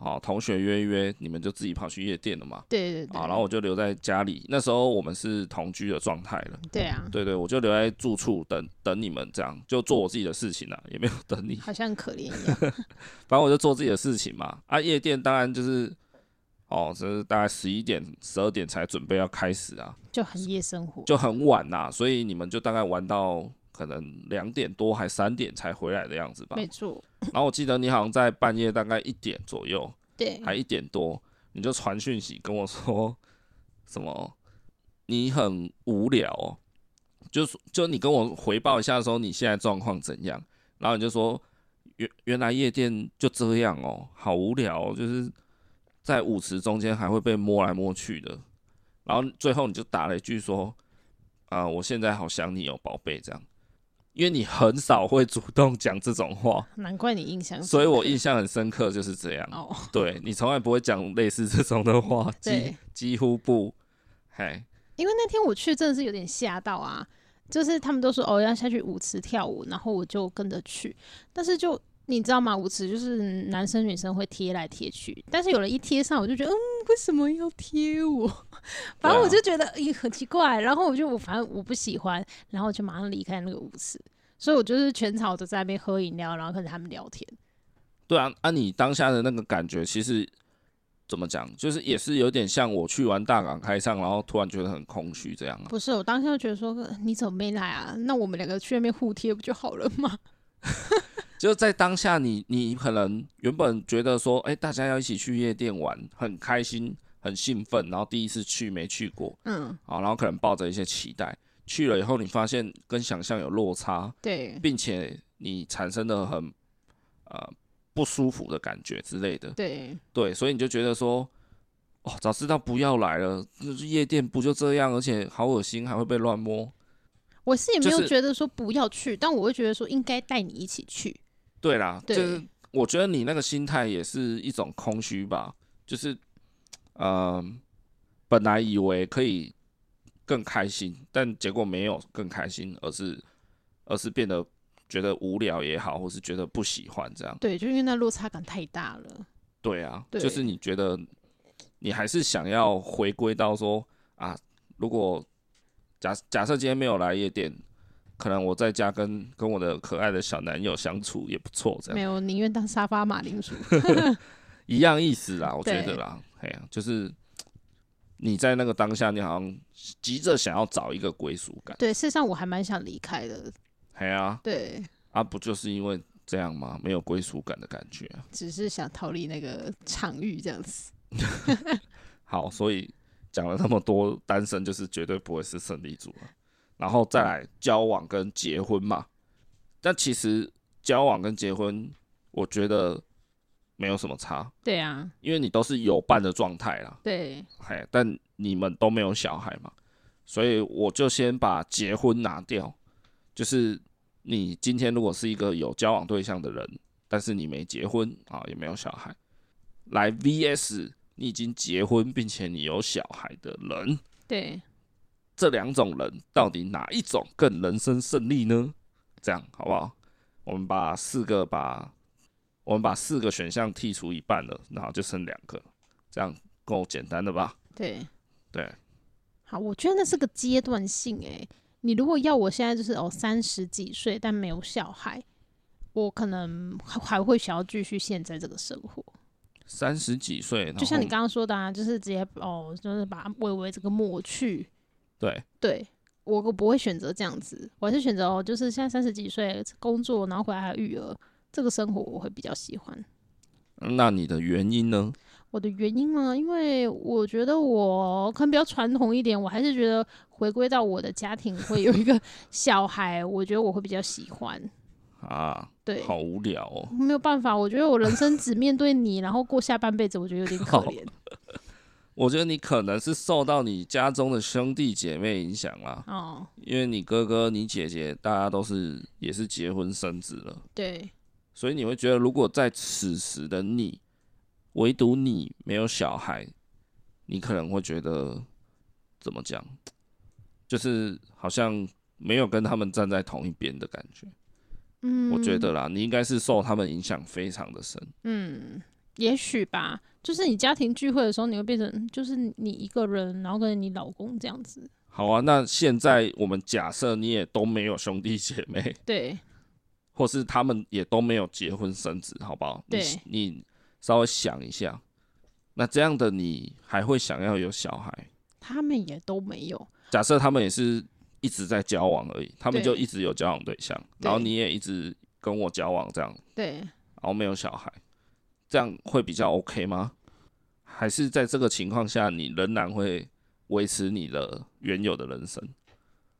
好，同学约一约，你们就自己跑去夜店了嘛？对对对。啊，然后我就留在家里。那时候我们是同居的状态了。对啊。对对，我就留在住处等等你们，这样就做我自己的事情了，也没有等你。好像可怜一样。反正我就做自己的事情嘛。啊，夜店当然就是，哦，这是大概十一点、十二点才准备要开始啊。就很夜生活。就很晚呐，所以你们就大概玩到可能两点多还三点才回来的样子吧。没错。然后我记得你好像在半夜大概一点左右。对，还一点多，你就传讯息跟我说什么？你很无聊哦，就是就你跟我回报一下说你现在状况怎样，然后你就说原原来夜店就这样哦，好无聊哦，就是在舞池中间还会被摸来摸去的，然后最后你就打了一句说啊，我现在好想你哦，宝贝，这样。因为你很少会主动讲这种话，难怪你印象，所以我印象很深刻，就是这样。哦，对，你从来不会讲类似这种的话，几几乎不，嘿。因为那天我去真的是有点吓到啊，就是他们都说哦要下去舞池跳舞，然后我就跟着去，但是就你知道吗？舞池就是男生女生会贴来贴去，但是有人一贴上，我就觉得嗯，为什么要贴我？反正我就觉得咦、啊欸，很奇怪，然后我就我反正我不喜欢，然后我就马上离开那个舞池，所以我就是全场都在那边喝饮料，然后跟他们聊天。对啊，啊，你当下的那个感觉其实怎么讲，就是也是有点像我去完大港开唱，然后突然觉得很空虚这样啊。不是，我当下就觉得说你怎么没来啊？那我们两个去那边互贴不就好了吗？就在当下你，你你可能原本觉得说，哎、欸，大家要一起去夜店玩，很开心。很兴奋，然后第一次去没去过，嗯，啊，然后可能抱着一些期待去了以后，你发现跟想象有落差，对，并且你产生的很呃不舒服的感觉之类的，对，对，所以你就觉得说，哦，早知道不要来了，夜店不就这样，而且好恶心，还会被乱摸。我是也没有觉得说不要去，但我会觉得说应该带你一起去。对啦，对，就是我觉得你那个心态也是一种空虚吧，就是。嗯，本来以为可以更开心，但结果没有更开心，而是而是变得觉得无聊也好，或是觉得不喜欢这样。对，就因为那落差感太大了。对啊，对，就是你觉得你还是想要回归到说啊，如果假假设今天没有来夜店，可能我在家跟跟我的可爱的小男友相处也不错，这样。没有，宁愿当沙发马铃薯。一样意思啦，我觉得啦，哎呀，就是你在那个当下，你好像急着想要找一个归属感。对，事实上我还蛮想离开的。嘿啊，对啊，不就是因为这样吗？没有归属感的感觉啊。只是想逃离那个场域这样子。好，所以讲了那么多，单身就是绝对不会是胜利组了。然后再来交往跟结婚嘛。但其实交往跟结婚，我觉得。没有什么差，对啊，因为你都是有伴的状态啦，对，嘿，但你们都没有小孩嘛，所以我就先把结婚拿掉，就是你今天如果是一个有交往对象的人，但是你没结婚啊，也没有小孩，来 VS 你已经结婚并且你有小孩的人，对，这两种人到底哪一种更人生胜利呢？这样好不好？我们把四个把。我们把四个选项剔除一半了，然后就剩两个，这样够简单的吧？对，对。好，我觉得那是个阶段性诶。你如果要我现在就是哦三十几岁但没有小孩，我可能还会想要继续现在这个生活。三十几岁，就像你刚刚说的啊，就是直接哦，就是把微微这个抹去。对，对我我不会选择这样子，我还是选择哦，就是现在三十几岁工作，然后回来还有育儿。这个生活我会比较喜欢。那你的原因呢？我的原因呢？因为我觉得我可能比较传统一点，我还是觉得回归到我的家庭会有一个 小孩，我觉得我会比较喜欢。啊，对，好无聊哦。没有办法，我觉得我人生只面对你，然后过下半辈子，我觉得有点可怜。我觉得你可能是受到你家中的兄弟姐妹影响啦。哦，因为你哥哥、你姐姐，大家都是也是结婚生子了。对。所以你会觉得，如果在此时的你，唯独你没有小孩，你可能会觉得怎么讲，就是好像没有跟他们站在同一边的感觉。嗯，我觉得啦，你应该是受他们影响非常的深。嗯，也许吧。就是你家庭聚会的时候，你会变成就是你一个人，然后跟你老公这样子。好啊，那现在我们假设你也都没有兄弟姐妹。对。或是他们也都没有结婚生子，好不好？对，你，你稍微想一下，那这样的你还会想要有小孩？他们也都没有。假设他们也是一直在交往而已，他们就一直有交往对象，然后你也一直跟我交往，这样对，然后没有小孩，这样会比较 OK 吗？还是在这个情况下，你仍然会维持你的原有的人生？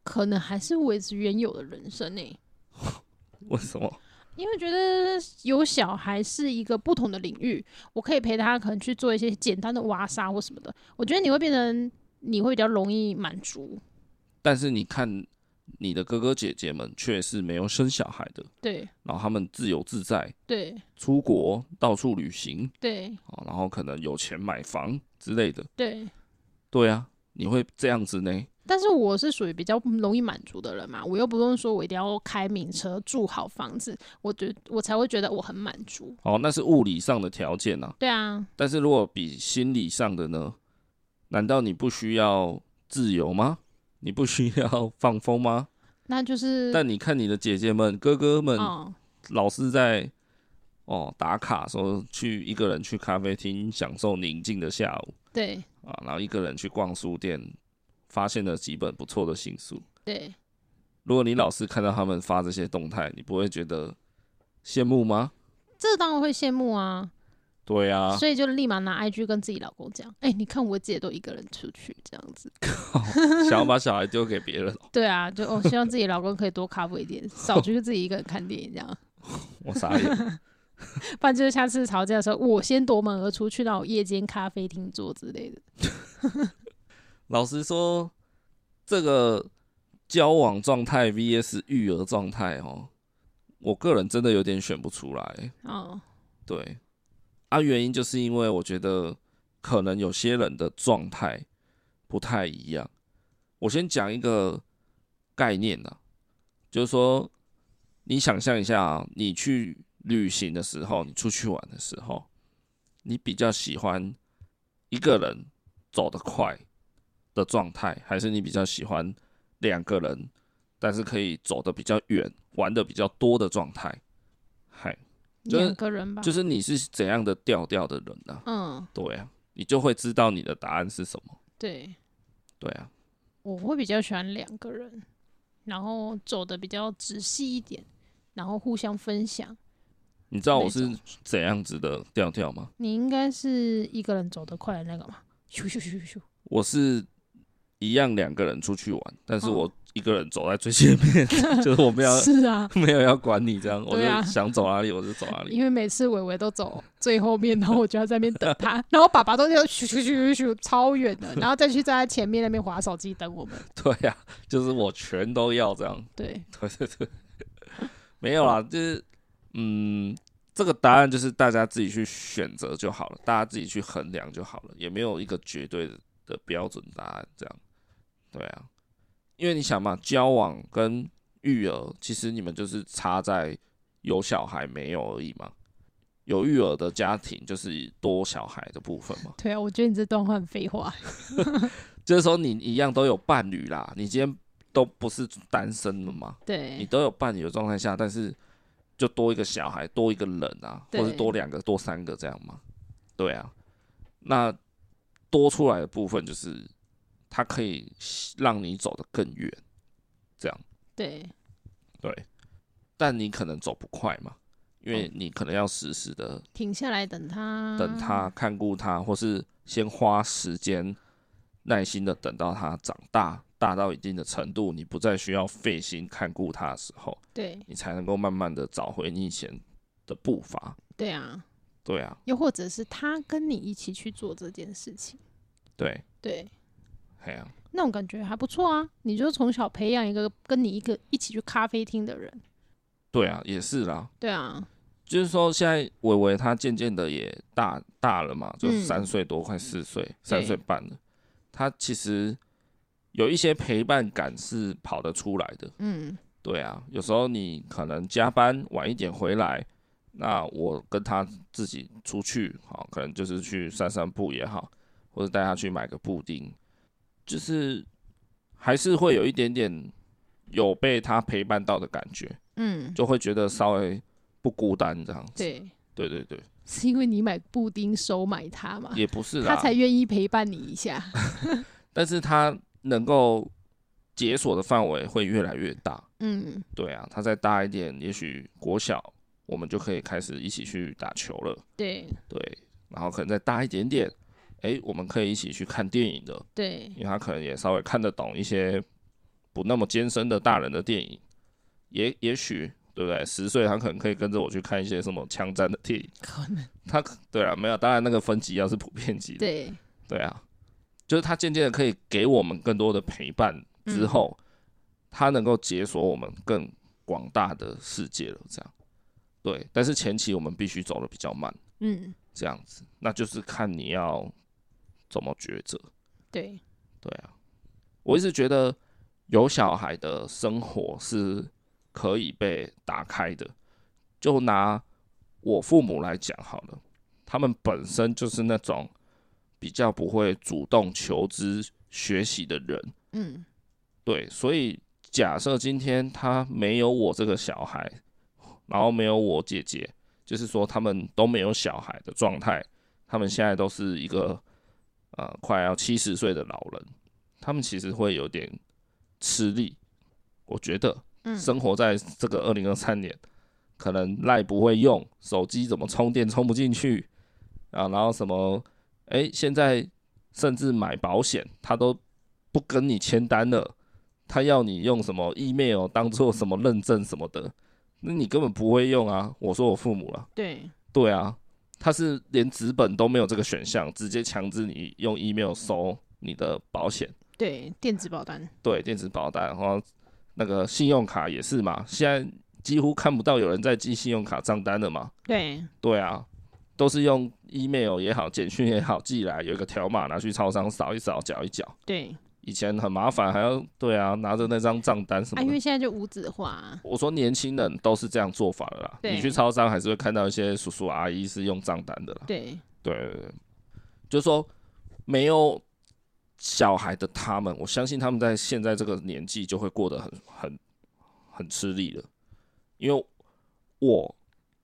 可能还是维持原有的人生呢、欸。为什么？因为觉得有小孩是一个不同的领域，我可以陪他，可能去做一些简单的挖沙或什么的。我觉得你会变成，你会比较容易满足。但是你看，你的哥哥姐姐们却是没有生小孩的，对。然后他们自由自在，对，出国到处旅行，对。然后可能有钱买房之类的，对。对啊，你会这样子呢？但是我是属于比较容易满足的人嘛，我又不用说我一定要开名车、住好房子，我觉我才会觉得我很满足。哦，那是物理上的条件啊。对啊。但是如果比心理上的呢？难道你不需要自由吗？你不需要放风吗？那就是。但你看你的姐姐们、哥哥们，老是在哦打卡说去一个人去咖啡厅享受宁静的下午。对。啊，然后一个人去逛书店。发现了几本不错的新书。对，如果你老是看到他们发这些动态，你不会觉得羡慕吗？这当然会羡慕啊。对啊，所以就立马拿 IG 跟自己老公讲：“哎、欸，你看我姐都一个人出去这样子，想要把小孩丢给别人。”对啊，就我、哦、希望自己老公可以多 cover 一点，少出去自己一个人看电影这样。我傻眼。不然就是下次吵架的时候，我先夺门而出，去到夜间咖啡厅坐之类的。老实说，这个交往状态 vs 育儿状态哦，我个人真的有点选不出来。哦，对，啊，原因就是因为我觉得可能有些人的状态不太一样。我先讲一个概念啊，就是说，你想象一下啊，你去旅行的时候，你出去玩的时候，你比较喜欢一个人走得快的状态，还是你比较喜欢两个人，但是可以走得比较远、玩得比较多的状态？嗨，两个人吧，就是你是怎样的调调的人呢？嗯，对啊，你就会知道你的答案是什么。对，对啊，我会比较喜欢两个人，然后走的比较仔细一点，然后互相分享。你知道我是怎样子的调调吗？你应该是一个人走得快的那个嘛？咻咻咻咻咻！我是一样两个人出去玩，但是我一个人走在最前面，哦、就是我们要是啊，没有要管你这样，我就想走哪里我就走哪里。因为每次伟伟都走最后面，然后我就要在那边等他，然后爸爸都要咻咻咻咻超远的，然后再去站在前面那边划手机等我们。对呀、啊，就是我全都要这样。对对对对，没有啦，就是。嗯，这个答案就是大家自己去选择就好了，大家自己去衡量就好了，也没有一个绝对的的标准答案。这样，对啊，因为你想嘛，交往跟育儿，其实你们就是差在有小孩没有而已嘛。有育儿的家庭就是多小孩的部分嘛。对啊，我觉得你这段话很废话。就是说你一样都有伴侣啦，你今天都不是单身了嘛？对，你都有伴侣的状态下，但是。就多一个小孩，多一个人啊，或者多两个、多三个这样吗？对啊，那多出来的部分就是它可以让你走得更远，这样。对，对，但你可能走不快嘛，因为你可能要时时的停下来等他，等他看顾他，或是先花时间耐心的等到他长大。大到一定的程度，你不再需要费心看顾他的时候，对，你才能够慢慢的找回你以前的步伐。对啊，对啊，又或者是他跟你一起去做这件事情。对对，那种感觉还不错啊。你就从小培养一个跟你一个一起去咖啡厅的人。对啊，也是啦。对啊，就是说现在伟伟他渐渐的也大大了嘛，就三岁多，快四岁，三岁半了。他其实。有一些陪伴感是跑得出来的，嗯，对啊，有时候你可能加班晚一点回来，那我跟他自己出去，好，可能就是去散散步也好，或者带他去买个布丁，就是还是会有一点点有被他陪伴到的感觉，嗯，就会觉得稍微不孤单这样子，对，对对对，是因为你买布丁收买他嘛？也不是，他才愿意陪伴你一下，但是他。能够解锁的范围会越来越大，嗯，对啊，他再大一点，也许国小我们就可以开始一起去打球了，对。对，然后可能再大一点点，哎，我们可以一起去看电影的，对，因为他可能也稍微看得懂一些不那么艰深的大人的电影，也也许对不对？十岁他可能可以跟着我去看一些什么枪战的电影，可能他对啊，没有，当然那个分级要是普遍级的，对对啊。就是他渐渐的可以给我们更多的陪伴之后，嗯、他能够解锁我们更广大的世界了。这样，对。但是前期我们必须走的比较慢，嗯，这样子，那就是看你要怎么抉择。对，对啊。我一直觉得有小孩的生活是可以被打开的。就拿我父母来讲好了，他们本身就是那种。比较不会主动求知学习的人，嗯，对，所以假设今天他没有我这个小孩，然后没有我姐姐，就是说他们都没有小孩的状态，他们现在都是一个呃快要七十岁的老人，他们其实会有点吃力，我觉得，生活在这个二零二三年，可能赖不会用，手机怎么充电充不进去啊，然后什么。哎、欸，现在甚至买保险，他都不跟你签单了，他要你用什么 email 当做什么认证什么的，那你根本不会用啊！我说我父母了，对对啊，他是连纸本都没有这个选项，直接强制你用 email 收你的保险，对，电子保单，对，电子保单，然后那个信用卡也是嘛，现在几乎看不到有人在寄信用卡账单的嘛，对，对啊。都是用 email 也好，简讯也好寄来，有一个条码拿去超商扫一扫，缴一缴。对，以前很麻烦，还要对啊，拿着那张账单什么的。啊，因为现在就无纸化啊。我说年轻人都是这样做法的啦。你去超商还是会看到一些叔叔阿姨是用账单的啦。对，对对对，就是说没有小孩的他们，我相信他们在现在这个年纪就会过得很很很吃力了，因为我。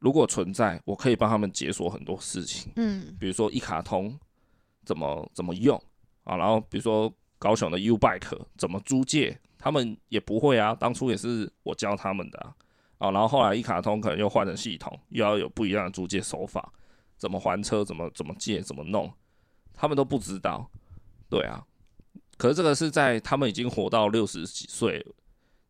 如果存在，我可以帮他们解锁很多事情。嗯，比如说一卡通怎么怎么用，啊，然后比如说高雄的 U Bike 怎么租借，他们也不会啊，当初也是我教他们的啊，啊，然后后来一卡通可能又换了系统，又要有不一样的租借手法，怎么还车，怎么怎么借，怎么弄，他们都不知道，对啊，可是这个是在他们已经活到六十几岁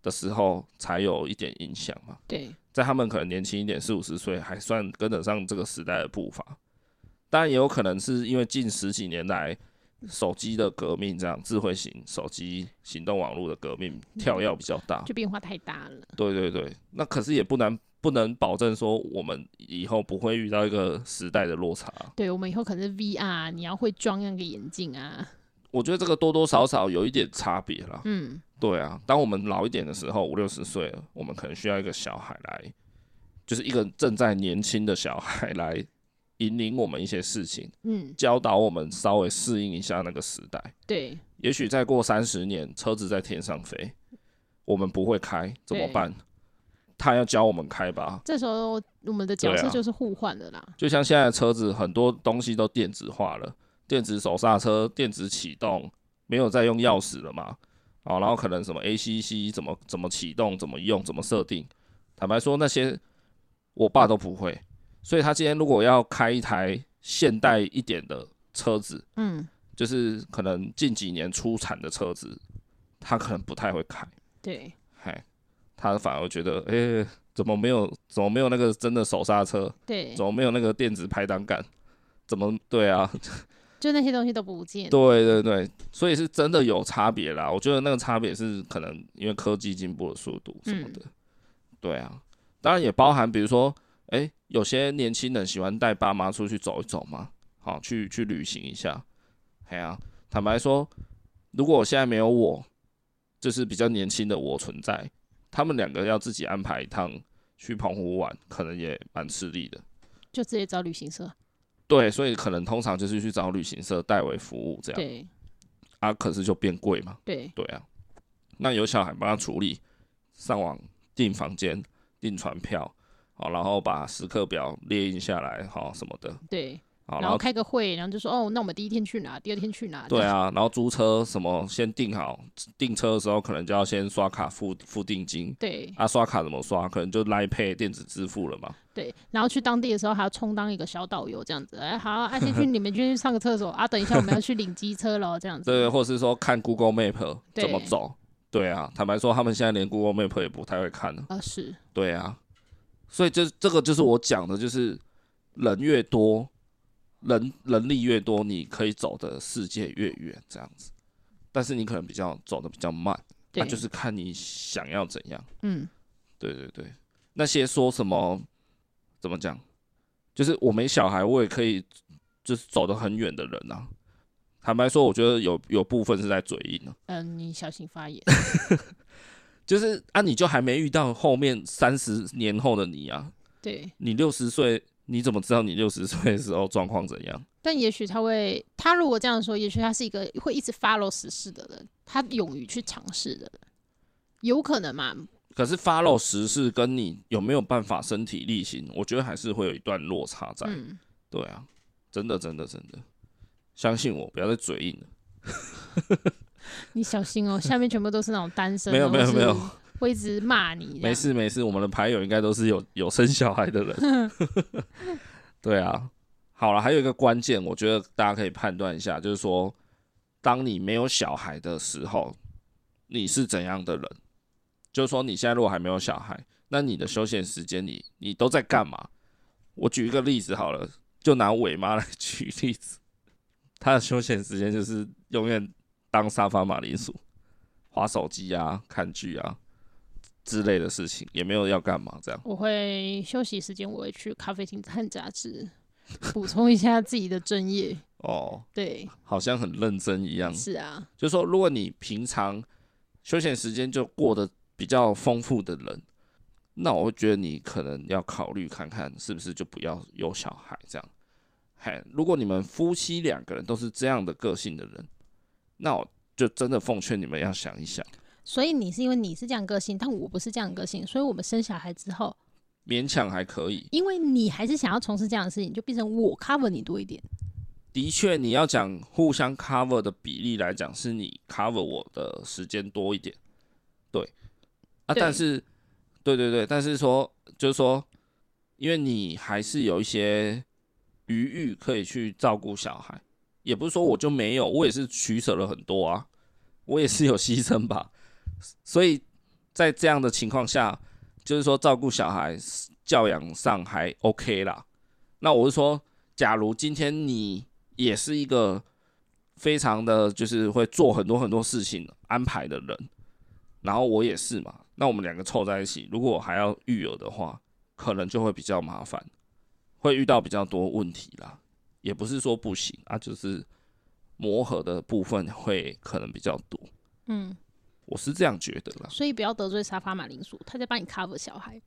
的时候才有一点影响嘛，对，在他们可能年轻一点，四五十岁还算跟得上这个时代的步伐。当然也有可能是因为近十几年来手机的革命，这样智慧型手机、行动网络的革命跳跃比较大，就变化太大了。对对对，那可是也不能不能保证说我们以后不会遇到一个时代的落差。对，我们以后可能是 VR，你要会装那个眼镜啊。我觉得这个多多少少有一点差别啦。嗯，对啊，当我们老一点的时候，五六十岁了，我们可能需要一个小孩来，就是一个正在年轻的小孩来。引领我们一些事情，嗯，教导我们稍微适应一下那个时代。对，也许再过三十年，车子在天上飞，我们不会开，怎么办？他要教我们开吧。这时候我们的角色就是互换的啦。啊，就像现在的车子，很多东西都电子化了，电子手刹车、电子启动，没有再用钥匙了嘛？哦，然后可能什么 ACC 怎么怎么启动、怎么用、怎么设定，坦白说，那些我爸都不会。所以他今天如果要开一台现代一点的车子，嗯，就是可能近几年出产的车子，他可能不太会开。对，嗨，他反而觉得，哎、欸，怎么没有，怎么没有那个真的手刹车？对，怎么没有那个电子排挡杆？怎么对啊？就那些东西都不见。对对对，所以是真的有差别啦。我觉得那个差别是可能因为科技进步的速度什么的。嗯、对啊，当然也包含比如说。哎、欸，有些年轻人喜欢带爸妈出去走一走嘛，好，去去旅行一下。哎呀、啊，坦白说，如果我现在没有我，就是比较年轻的我存在，他们两个要自己安排一趟去澎湖玩，可能也蛮吃力的。就直接找旅行社。对，所以可能通常就是去找旅行社代为服务这样。对。啊，可是就变贵嘛。对。对啊。那有小孩帮他处理，上网订房间、订船票。好，然后把时刻表列印下来，好什么的。对，好，然后开个会，然后就说，哦，那我们第一天去哪？第二天去哪？对啊，然后租车什么，先订好，订车的时候可能就要先刷卡付付定金。对，啊，刷卡怎么刷？可能就 Line Pay 电子支付了嘛。对，然后去当地的时候还要充当一个小导游这样子。哎，好，啊，先去 你们先去上个厕所啊，等一下我们要去领机车喽，这样子。对，或是说看 Google Map 怎么走。对啊，坦白说，他们现在连 Google Map 也不太会看了。啊，是。对啊。所以这这个就是我讲的，就是人越多，人人力越多，你可以走的世界越远，这样子。但是你可能比较走的比较慢，那就是看你想要怎样。嗯，对对对。那些说什么怎么讲，就是我没小孩，我也可以就是走得很远的人啊。坦白说，我觉得有有部分是在嘴硬啊。嗯，你小心发言。就是啊，你就还没遇到后面三十年后的你啊？对，你六十岁，你怎么知道你六十岁的时候状况怎样？但也许他会，他如果这样说，也许他是一个会一直 follow 时事的人，他勇于去尝试的人，有可能嘛？可是 follow 时事跟你有没有办法身体力行，我觉得还是会有一段落差在。嗯，对啊，真的，真的，真的，相信我，不要再嘴硬了。你小心哦，下面全部都是那种单身，没有没有没有，会一直骂你。没事没事，我们的牌友应该都是有有生小孩的人。对啊，好了，还有一个关键，我觉得大家可以判断一下，就是说，当你没有小孩的时候，你是怎样的人？就是说，你现在如果还没有小孩，那你的休闲时间，你你都在干嘛？我举一个例子好了，就拿伟妈来举例子，她的休闲时间就是永远。当沙发马铃薯，划手机啊、看剧啊之类的事情，也没有要干嘛这样。我会休息时间，我会去咖啡厅看杂志，补充一下自己的专业。哦，对，好像很认真一样。是啊，就是说，如果你平常休闲时间就过得比较丰富的人，那我会觉得你可能要考虑看看，是不是就不要有小孩这样。嘿，如果你们夫妻两个人都是这样的个性的人。那我就真的奉劝你们要想一想。所以你是因为你是这样个性，但我不是这样个性，所以我们生小孩之后勉强还可以。因为你还是想要从事这样的事情，就变成我 cover 你多一点。的确，你要讲互相 cover 的比例来讲，是你 cover 我的时间多一点，对啊，对但是，对对对，但是说就是说，因为你还是有一些余裕可以去照顾小孩，也不是说我就没有，我也是取舍了很多啊，我也是有牺牲吧，所以在这样的情况下，就是说照顾小孩教养上还 OK 啦。那我是说，假如今天你也是一个非常的就是会做很多很多事情安排的人，然后我也是嘛，那我们两个凑在一起，如果我还要育儿的话，可能就会比较麻烦，会遇到比较多问题啦。也不是说不行啊，就是磨合的部分会可能比较多。嗯，我是这样觉得啦。所以不要得罪沙发马铃薯，他在帮你 cover 小孩。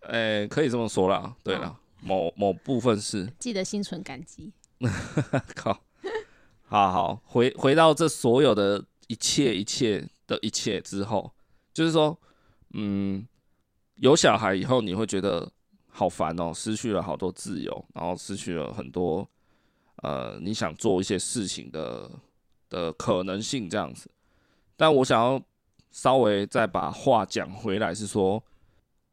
哎、欸，可以这么说啦。对了。哦某某部分是记得心存感激。靠，好好回回到这所有的一切一切的一切之后，就是说，嗯，有小孩以后你会觉得好烦哦，失去了好多自由，然后失去了很多呃你想做一些事情的的可能性这样子。但我想要稍微再把话讲回来，是说。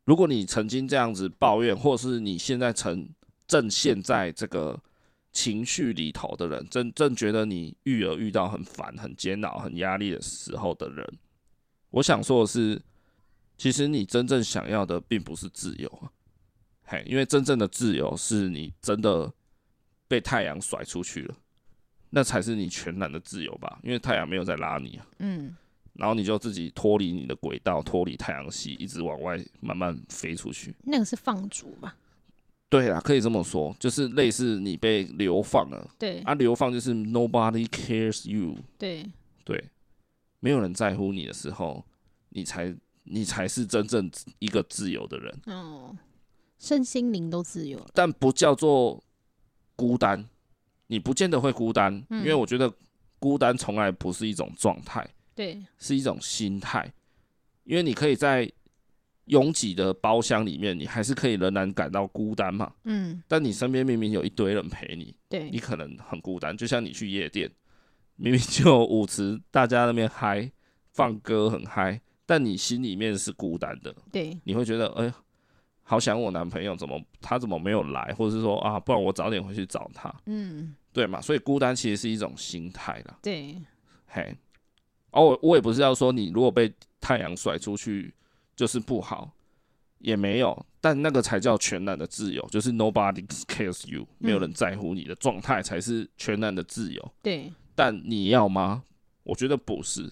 如果你曾经这样子抱怨，或是你现在正正陷在这个情绪里头的人，正正觉得你育儿遇到很烦、很煎熬、很压力的时候的人，我想说的是，其实你真正想要的并不是自由，嘿，因为真正的自由是你真的被太阳甩出去了，那才是你全然的自由吧，因为太阳没有在拉你啊，嗯。然后你就自己脱离你的轨道，脱离太阳系，一直往外慢慢飞出去。那个是放逐吧？对啊，可以这么说，就是类似你被流放了。对啊，流放就是 nobody cares you。对对，没有人在乎你的时候，你才你才是真正一个自由的人。哦，身心灵都自由，但不叫做孤单。你不见得会孤单，嗯，因为我觉得孤单从来不是一种状态。对，是一种心态，因为你可以在拥挤的包厢里面，你还是可以仍然感到孤单嘛。嗯，但你身边明明有一堆人陪你，对，你可能很孤单。就像你去夜店，明明就有舞池，大家那边嗨，放歌很嗨，但你心里面是孤单的。对，你会觉得，哎、欸，好想我男朋友，怎么他怎么没有来，或者是说啊，不然我早点回去找他。嗯，对嘛，所以孤单其实是一种心态啦。对，嘿。哦，我也不是要说你如果被太阳甩出去就是不好，也没有，但那个才叫全然的自由，就是 nobody cares you，没有人在乎你的状态才是全然的自由。对，但你要吗？我觉得不是，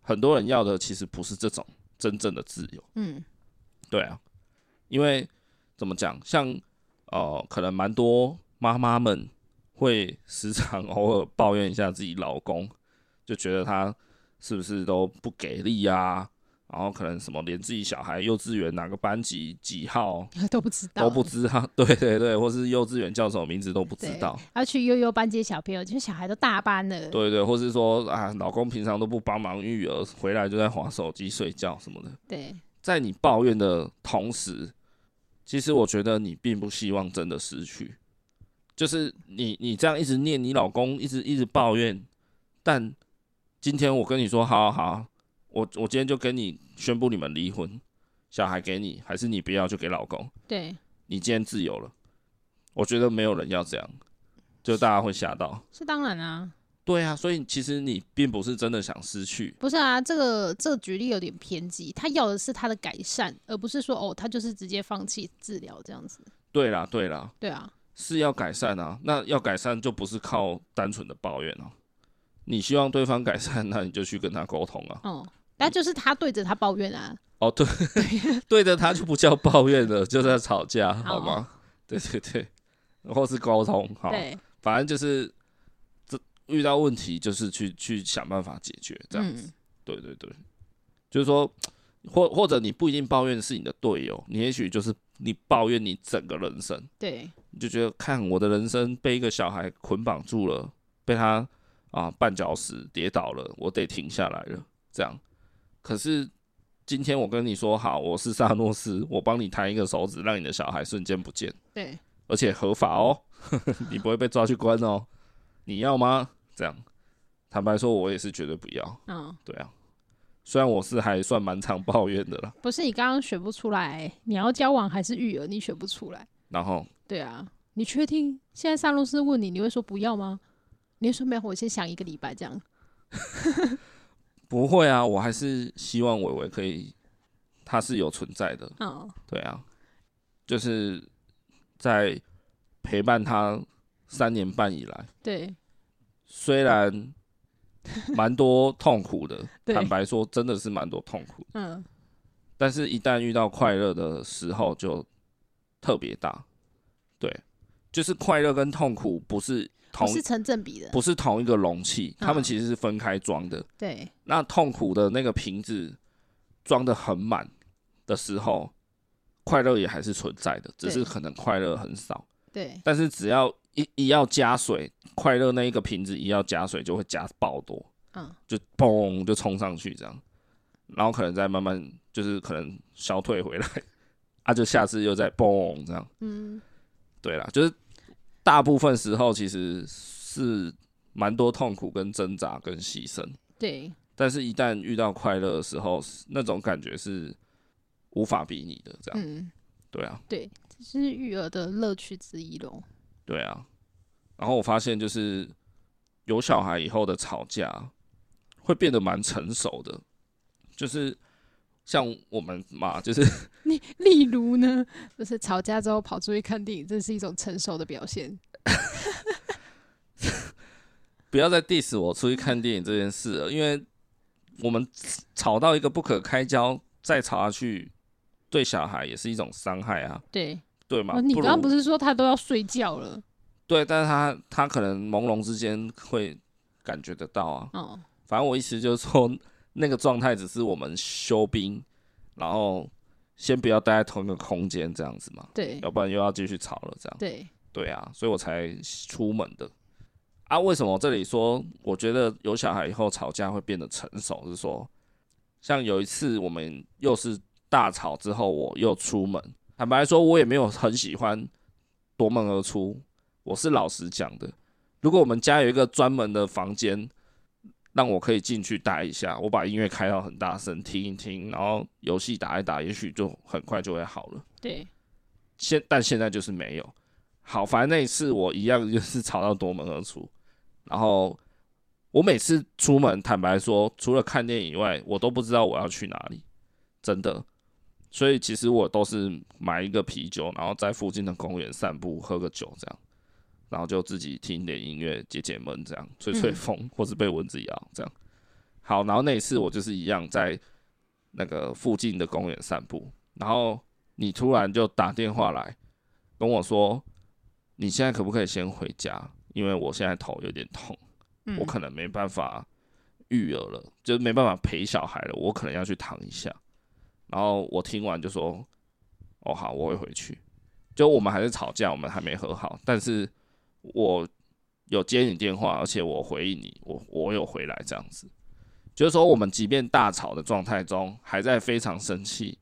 很多人要的其实不是这种真正的自由。嗯，对啊，因为怎么讲，像呃，可能蛮多妈妈们会时常 偶尔抱怨一下自己老公，就觉得他。是不是都不给力、啊？然后可能什么连自己小孩幼稚园哪个班级几号 都不知道，都不知道。对对对，或是幼稚园叫什么名字都不知道。要去悠悠班接小朋友，就是小孩都大班了。对，对对，或是说啊，老公平常都不帮忙育儿，回来就在划手机睡觉什么的。对，在你抱怨的同时，其实我觉得你并不希望真的失去。就是你你这样一直念你老公，一直一直抱怨，但。今天我跟你说，好好好，我我今天就跟你宣布你们离婚，小孩给你，还是你不要就给老公。对，你今天自由了，我觉得没有人要这样，就大家会吓到。是当然啊。对啊，所以其实你并不是真的想失去。不是啊，这个这个举例有点偏激，他要的是他的改善，而不是说哦，他就是直接放弃治疗这样子。对啦，对啦，对啊，是要改善啊，那要改善就不是靠单纯的抱怨啊。你希望对方改善，那你就去跟他沟通啊。哦，那就是他对着他抱怨啊。哦，对，对着他就不叫抱怨了，就在吵架，好吗？好对对对，或是沟通，好，反正就是这遇到问题就是去去想办法解决，这样子。嗯、对对对，就是说，或或者你不一定抱怨是你的队友，你也许就是你抱怨你整个人生。对，你就觉得看我的人生被一个小孩捆绑住了，被他。啊，绊脚石跌倒了，我得停下来了。这样，可是今天我跟你说好，我是萨诺斯，我帮你弹一个手指，让你的小孩瞬间不见。对，而且合法哦，你不会被抓去关哦，你要吗？这样，坦白说，我也是绝对不要。嗯，对啊，虽然我是还算蛮常抱怨的啦。不是你刚刚选不出来，你要交往还是育儿？你选不出来。然后，对啊，你确定现在上律师问你，你会说不要吗？你会说没有，我先想一个礼拜这样。不会啊，我还是希望伟伟可以，他是有存在的。嗯，对啊，就是在陪伴他三年半以来，对，虽然 蛮多痛苦的，坦白说，真的是蛮多痛苦。嗯，但是一旦遇到快乐的时候，就特别大。对，就是快乐跟痛苦不是。同不是成正比的，不是同一个容器，他们其实是分开装的。对，那痛苦的那个瓶子装的很满的时候，快乐也还是存在的，只是可能快乐很少。对，但是只要一一要加水，快乐那一个瓶子一要加水，就会加爆多。嗯，就嘣就冲上去这样，然后可能再慢慢就是可能消退回来，啊，就下次又再嘣这样。嗯，对啦，就是。大部分时候其实是蛮多痛苦、跟挣扎、跟牺牲。对，但是，一旦遇到快乐的时候，那种感觉是无法比拟的。这样，嗯，对啊，对，这是育儿的乐趣之一喽。对啊，然后我发现，就是有小孩以后的吵架会变得蛮成熟的，就是像我们嘛，就是。例例如呢，就是吵架之后跑出去看电影，这是一种成熟的表现。不要再 diss 我出去看电影这件事了，因为我们吵到一个不可开交，再吵下去，对小孩也是一种伤害啊。对对嘛？你刚刚不是说他都要睡觉了？对，但是他他可能朦胧之间会感觉得到啊。哦，反正我意思就是说，那个状态只是我们休兵，然后。先不要待在同一个空间，这样子嘛，对，要不然又要继续吵了，这样，对，对啊，所以我才出门的。啊，为什么我这里说，我觉得有小孩以后吵架会变得成熟？是说，像有一次我们又是大吵之后，我又出门，坦白说，我也没有很喜欢夺门而出，我是老实讲的。如果我们家有一个专门的房间。让我可以进去待一下，我把音乐开到很大声，听一听，然后游戏打一打，也许就很快就会好了。对，现但现在就是没有。好，反正那一次我一样就是吵到夺门而出，然后我每次出门，坦白说，除了看电影以外，我都不知道我要去哪里，真的。所以其实我都是买一个啤酒，然后在附近的公园散步，喝个酒这样。然后就自己听点音乐解解闷，这样吹吹风，嗯、或是被蚊子咬，这样。好，然后那一次我就是一样在那个附近的公园散步，然后你突然就打电话来跟我说，你现在可不可以先回家？因为我现在头有点痛，我可能没办法育儿了，就没办法陪小孩了，我可能要去躺一下。然后我听完就说，哦好，我会回去。就我们还是吵架，我们还没和好，但是。我有接你电话，而且我回应你，我我有回来这样子，就是说我们即便大吵的状态中，还在非常生气，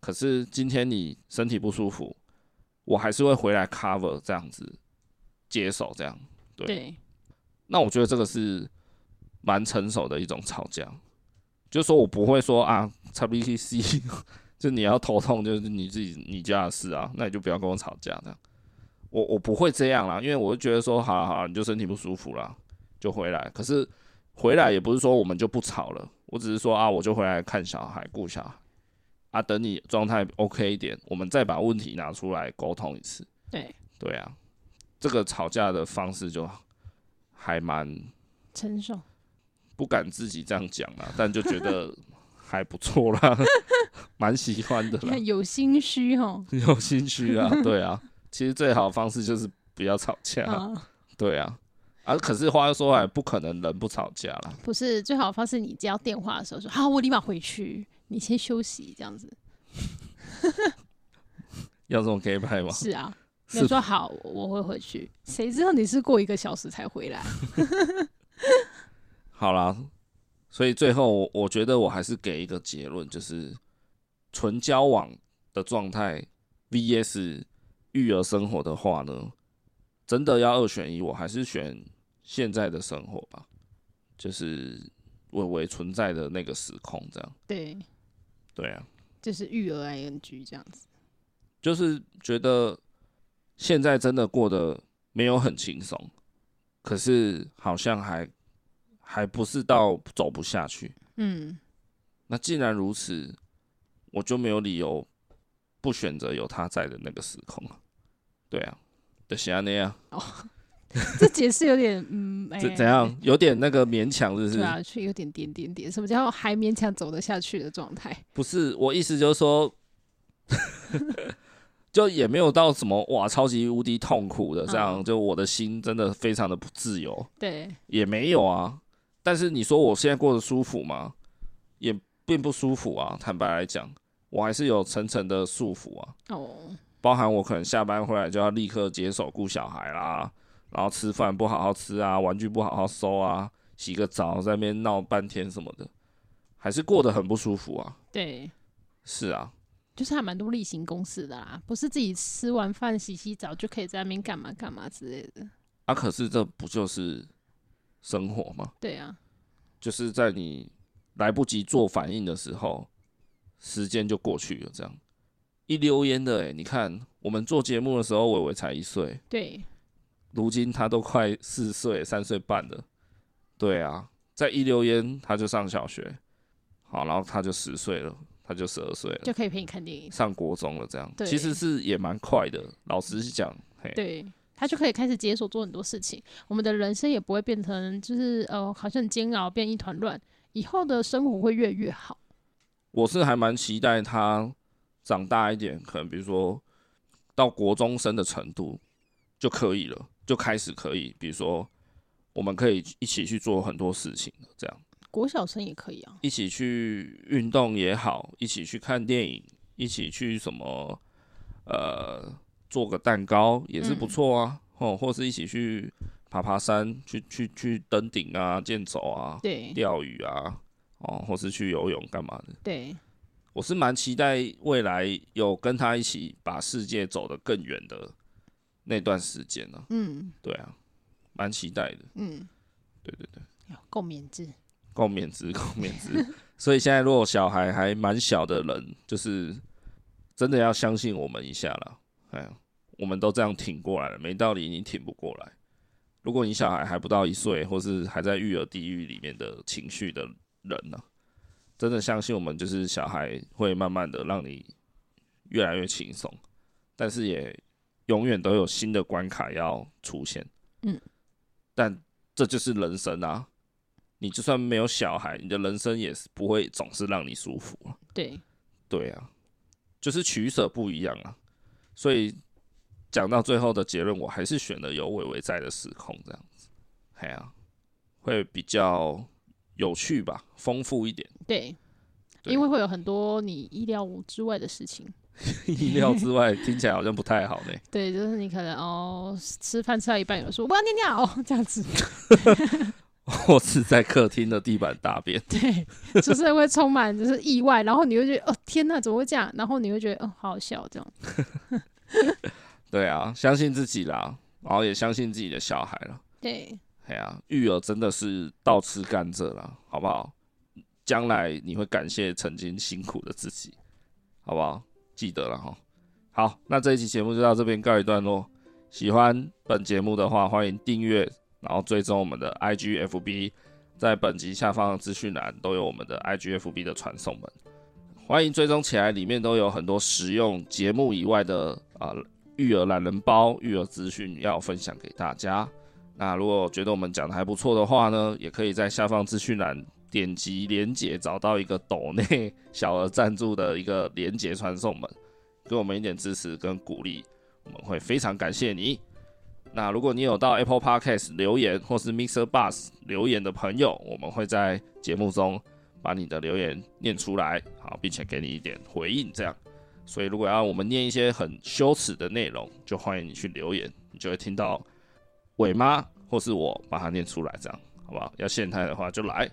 可是今天你身体不舒服，我还是会回来 cover 这样子，接手这样，对。对。那我觉得这个是蛮成熟的一种吵架，就是说我不会说啊，XBTC，就你要头痛就是你自己你家的事啊，那你就不要跟我吵架这样。我我不会这样啦，因为我就觉得说，好了好了，你就身体不舒服啦，就回来。可是回来也不是说我们就不吵了，我只是说啊，我就回来看小孩、顾小孩啊，等你状态 OK 一点，我们再把问题拿出来沟通一次。对对啊，这个吵架的方式就还蛮成熟，不敢自己这样讲啦，但就觉得还不错啦，蛮喜欢的啦。有心虚哦，有心虚啊，对啊。其实最好的方式就是不要吵架，啊对啊，啊可是话又说回来，不可能人不吵架啦。不是最好的方式，你接到电话的时候说好，我立马回去，你先休息这样子。要这种可以拍吗？是啊，你说好，我会回去。谁知道你是过一个小时才回来？好啦，所以最后我我觉得我还是给一个结论，就是纯交往的状态 VS。育儿生活的话呢，真的要二选一，我还是选现在的生活吧，就是微微存在的那个时空这样。对，对啊，就是育儿 ing 这样子，就是觉得现在真的过得没有很轻松，可是好像还还不是到走不下去。嗯，那既然如此，我就没有理由不选择有他在的那个时空。对啊，就是这样啊。哦，这解释有点嗯，怎怎样？有点那个勉强，是不是？对啊，却有点点点点。什么叫还勉强走得下去的状态？不是，我意思就是说，就也没有到什么哇，超级无敌痛苦的这样。就我的心真的非常的不自由。对，也没有啊。但是你说我现在过得舒服吗？也并不舒服啊。坦白来讲，我还是有层层的束缚啊。哦，包含我可能下班回来就要立刻接手顾小孩啦，然后吃饭不好好吃啊，玩具不好好收啊，洗个澡在那边闹半天什么的，还是过得很不舒服啊。对，是啊，就是还蛮多例行公事的啦，不是自己吃完饭洗洗澡就可以在那边干嘛干嘛之类的。啊，可是这不就是？生活嘛，对啊，就是在你来不及做反应的时候，时间就过去了。这样。一溜烟的，哎，你看我们做节目的时候，伟伟才一岁，对，如今他都快四岁、三岁半了，对啊，在一溜烟他就上小学，好，然后他就十岁了，他就十二岁了，就可以陪你看电影，上国中了，这样。其实是也蛮快的。老实讲，嘿，对。他就可以开始解锁做很多事情，我们的人生也不会变成就是呃，好像很煎熬，变一团乱。以后的生活会越来越好。我是还蛮期待他长大一点，可能比如说到国中生的程度就可以了，就开始可以，比如说我们可以一起去做很多事情，这样。国小生也可以啊，一起去运动也好，一起去看电影，一起去什么呃。做个蛋糕也是不错啊，哦、嗯，或是一起去爬爬山，去去去登顶啊，健走啊，对，钓鱼啊，哦，或是去游泳干嘛的？对，我是蛮期待未来有跟他一起把世界走得更远的那段时间呢、啊。嗯，对啊，蛮期待的。嗯，对对对，共勉之，共勉之，共勉之。所以现在如果小孩还蛮小的人，就是真的要相信我们一下了。哎呀。我们都这样挺过来了，没道理你挺不过来。如果你小孩还不到一岁，或是还在育儿地狱里面的情绪的人呢、啊，真的相信我们，就是小孩会慢慢的让你越来越轻松，但是也永远都有新的关卡要出现。嗯，但这就是人生啊！你就算没有小孩，你的人生也是不会总是让你舒服。对，对啊，就是取舍不一样啊，所以。讲到最后的结论，我还是选了有伟伟在的时空这样子，哎呀、啊，会比较有趣吧，丰富一点。对，对，因为会有很多你意料之外的事情。意料之外听起来好像不太好呢。对，就是你可能哦，吃饭吃到一半，有人说我要尿尿哦这样子。或是在客厅的地板大便。对，就是会充满就是意外，然后你会觉得哦天哪，怎么会这样？然后你会觉得哦好好笑这样。对啊，相信自己啦，然后也相信自己的小孩了。对，哎呀、啊，育儿真的是倒吃甘蔗啦，好不好？将来你会感谢曾经辛苦的自己，好不好？记得了哈。好，那这一期节目就到这边告一段落。喜欢本节目的话，欢迎订阅，然后追踪我们的 IGFB，在本集下方的资讯栏都有我们的 IGFB 的传送门，欢迎追踪起来，里面都有很多实用节目以外的啊。育儿懒人包，育儿资讯要分享给大家。那如果觉得我们讲的还不错的话呢，也可以在下方资讯栏点击连结，找到一个抖内小额赞助的一个连结传送门，给我们一点支持跟鼓励，我们会非常感谢你。那如果你有到 Apple Podcast 留言或是 Mixer Bus 留言的朋友，我们会在节目中把你的留言念出来，好，并且给你一点回应，这样。所以，如果要我们念一些很羞耻的内容，就欢迎你去留言，你就会听到伟妈或是我把它念出来，这样好不好？要现态的话就来，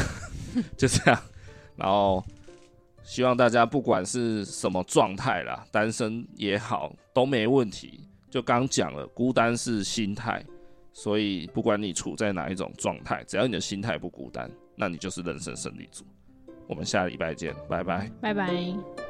就这样。然后希望大家不管是什么状态啦，单身也好都没问题。就刚讲了，孤单是心态，所以不管你处在哪一种状态，只要你的心态不孤单，那你就是人生胜利组。我们下礼拜见，拜拜，拜拜。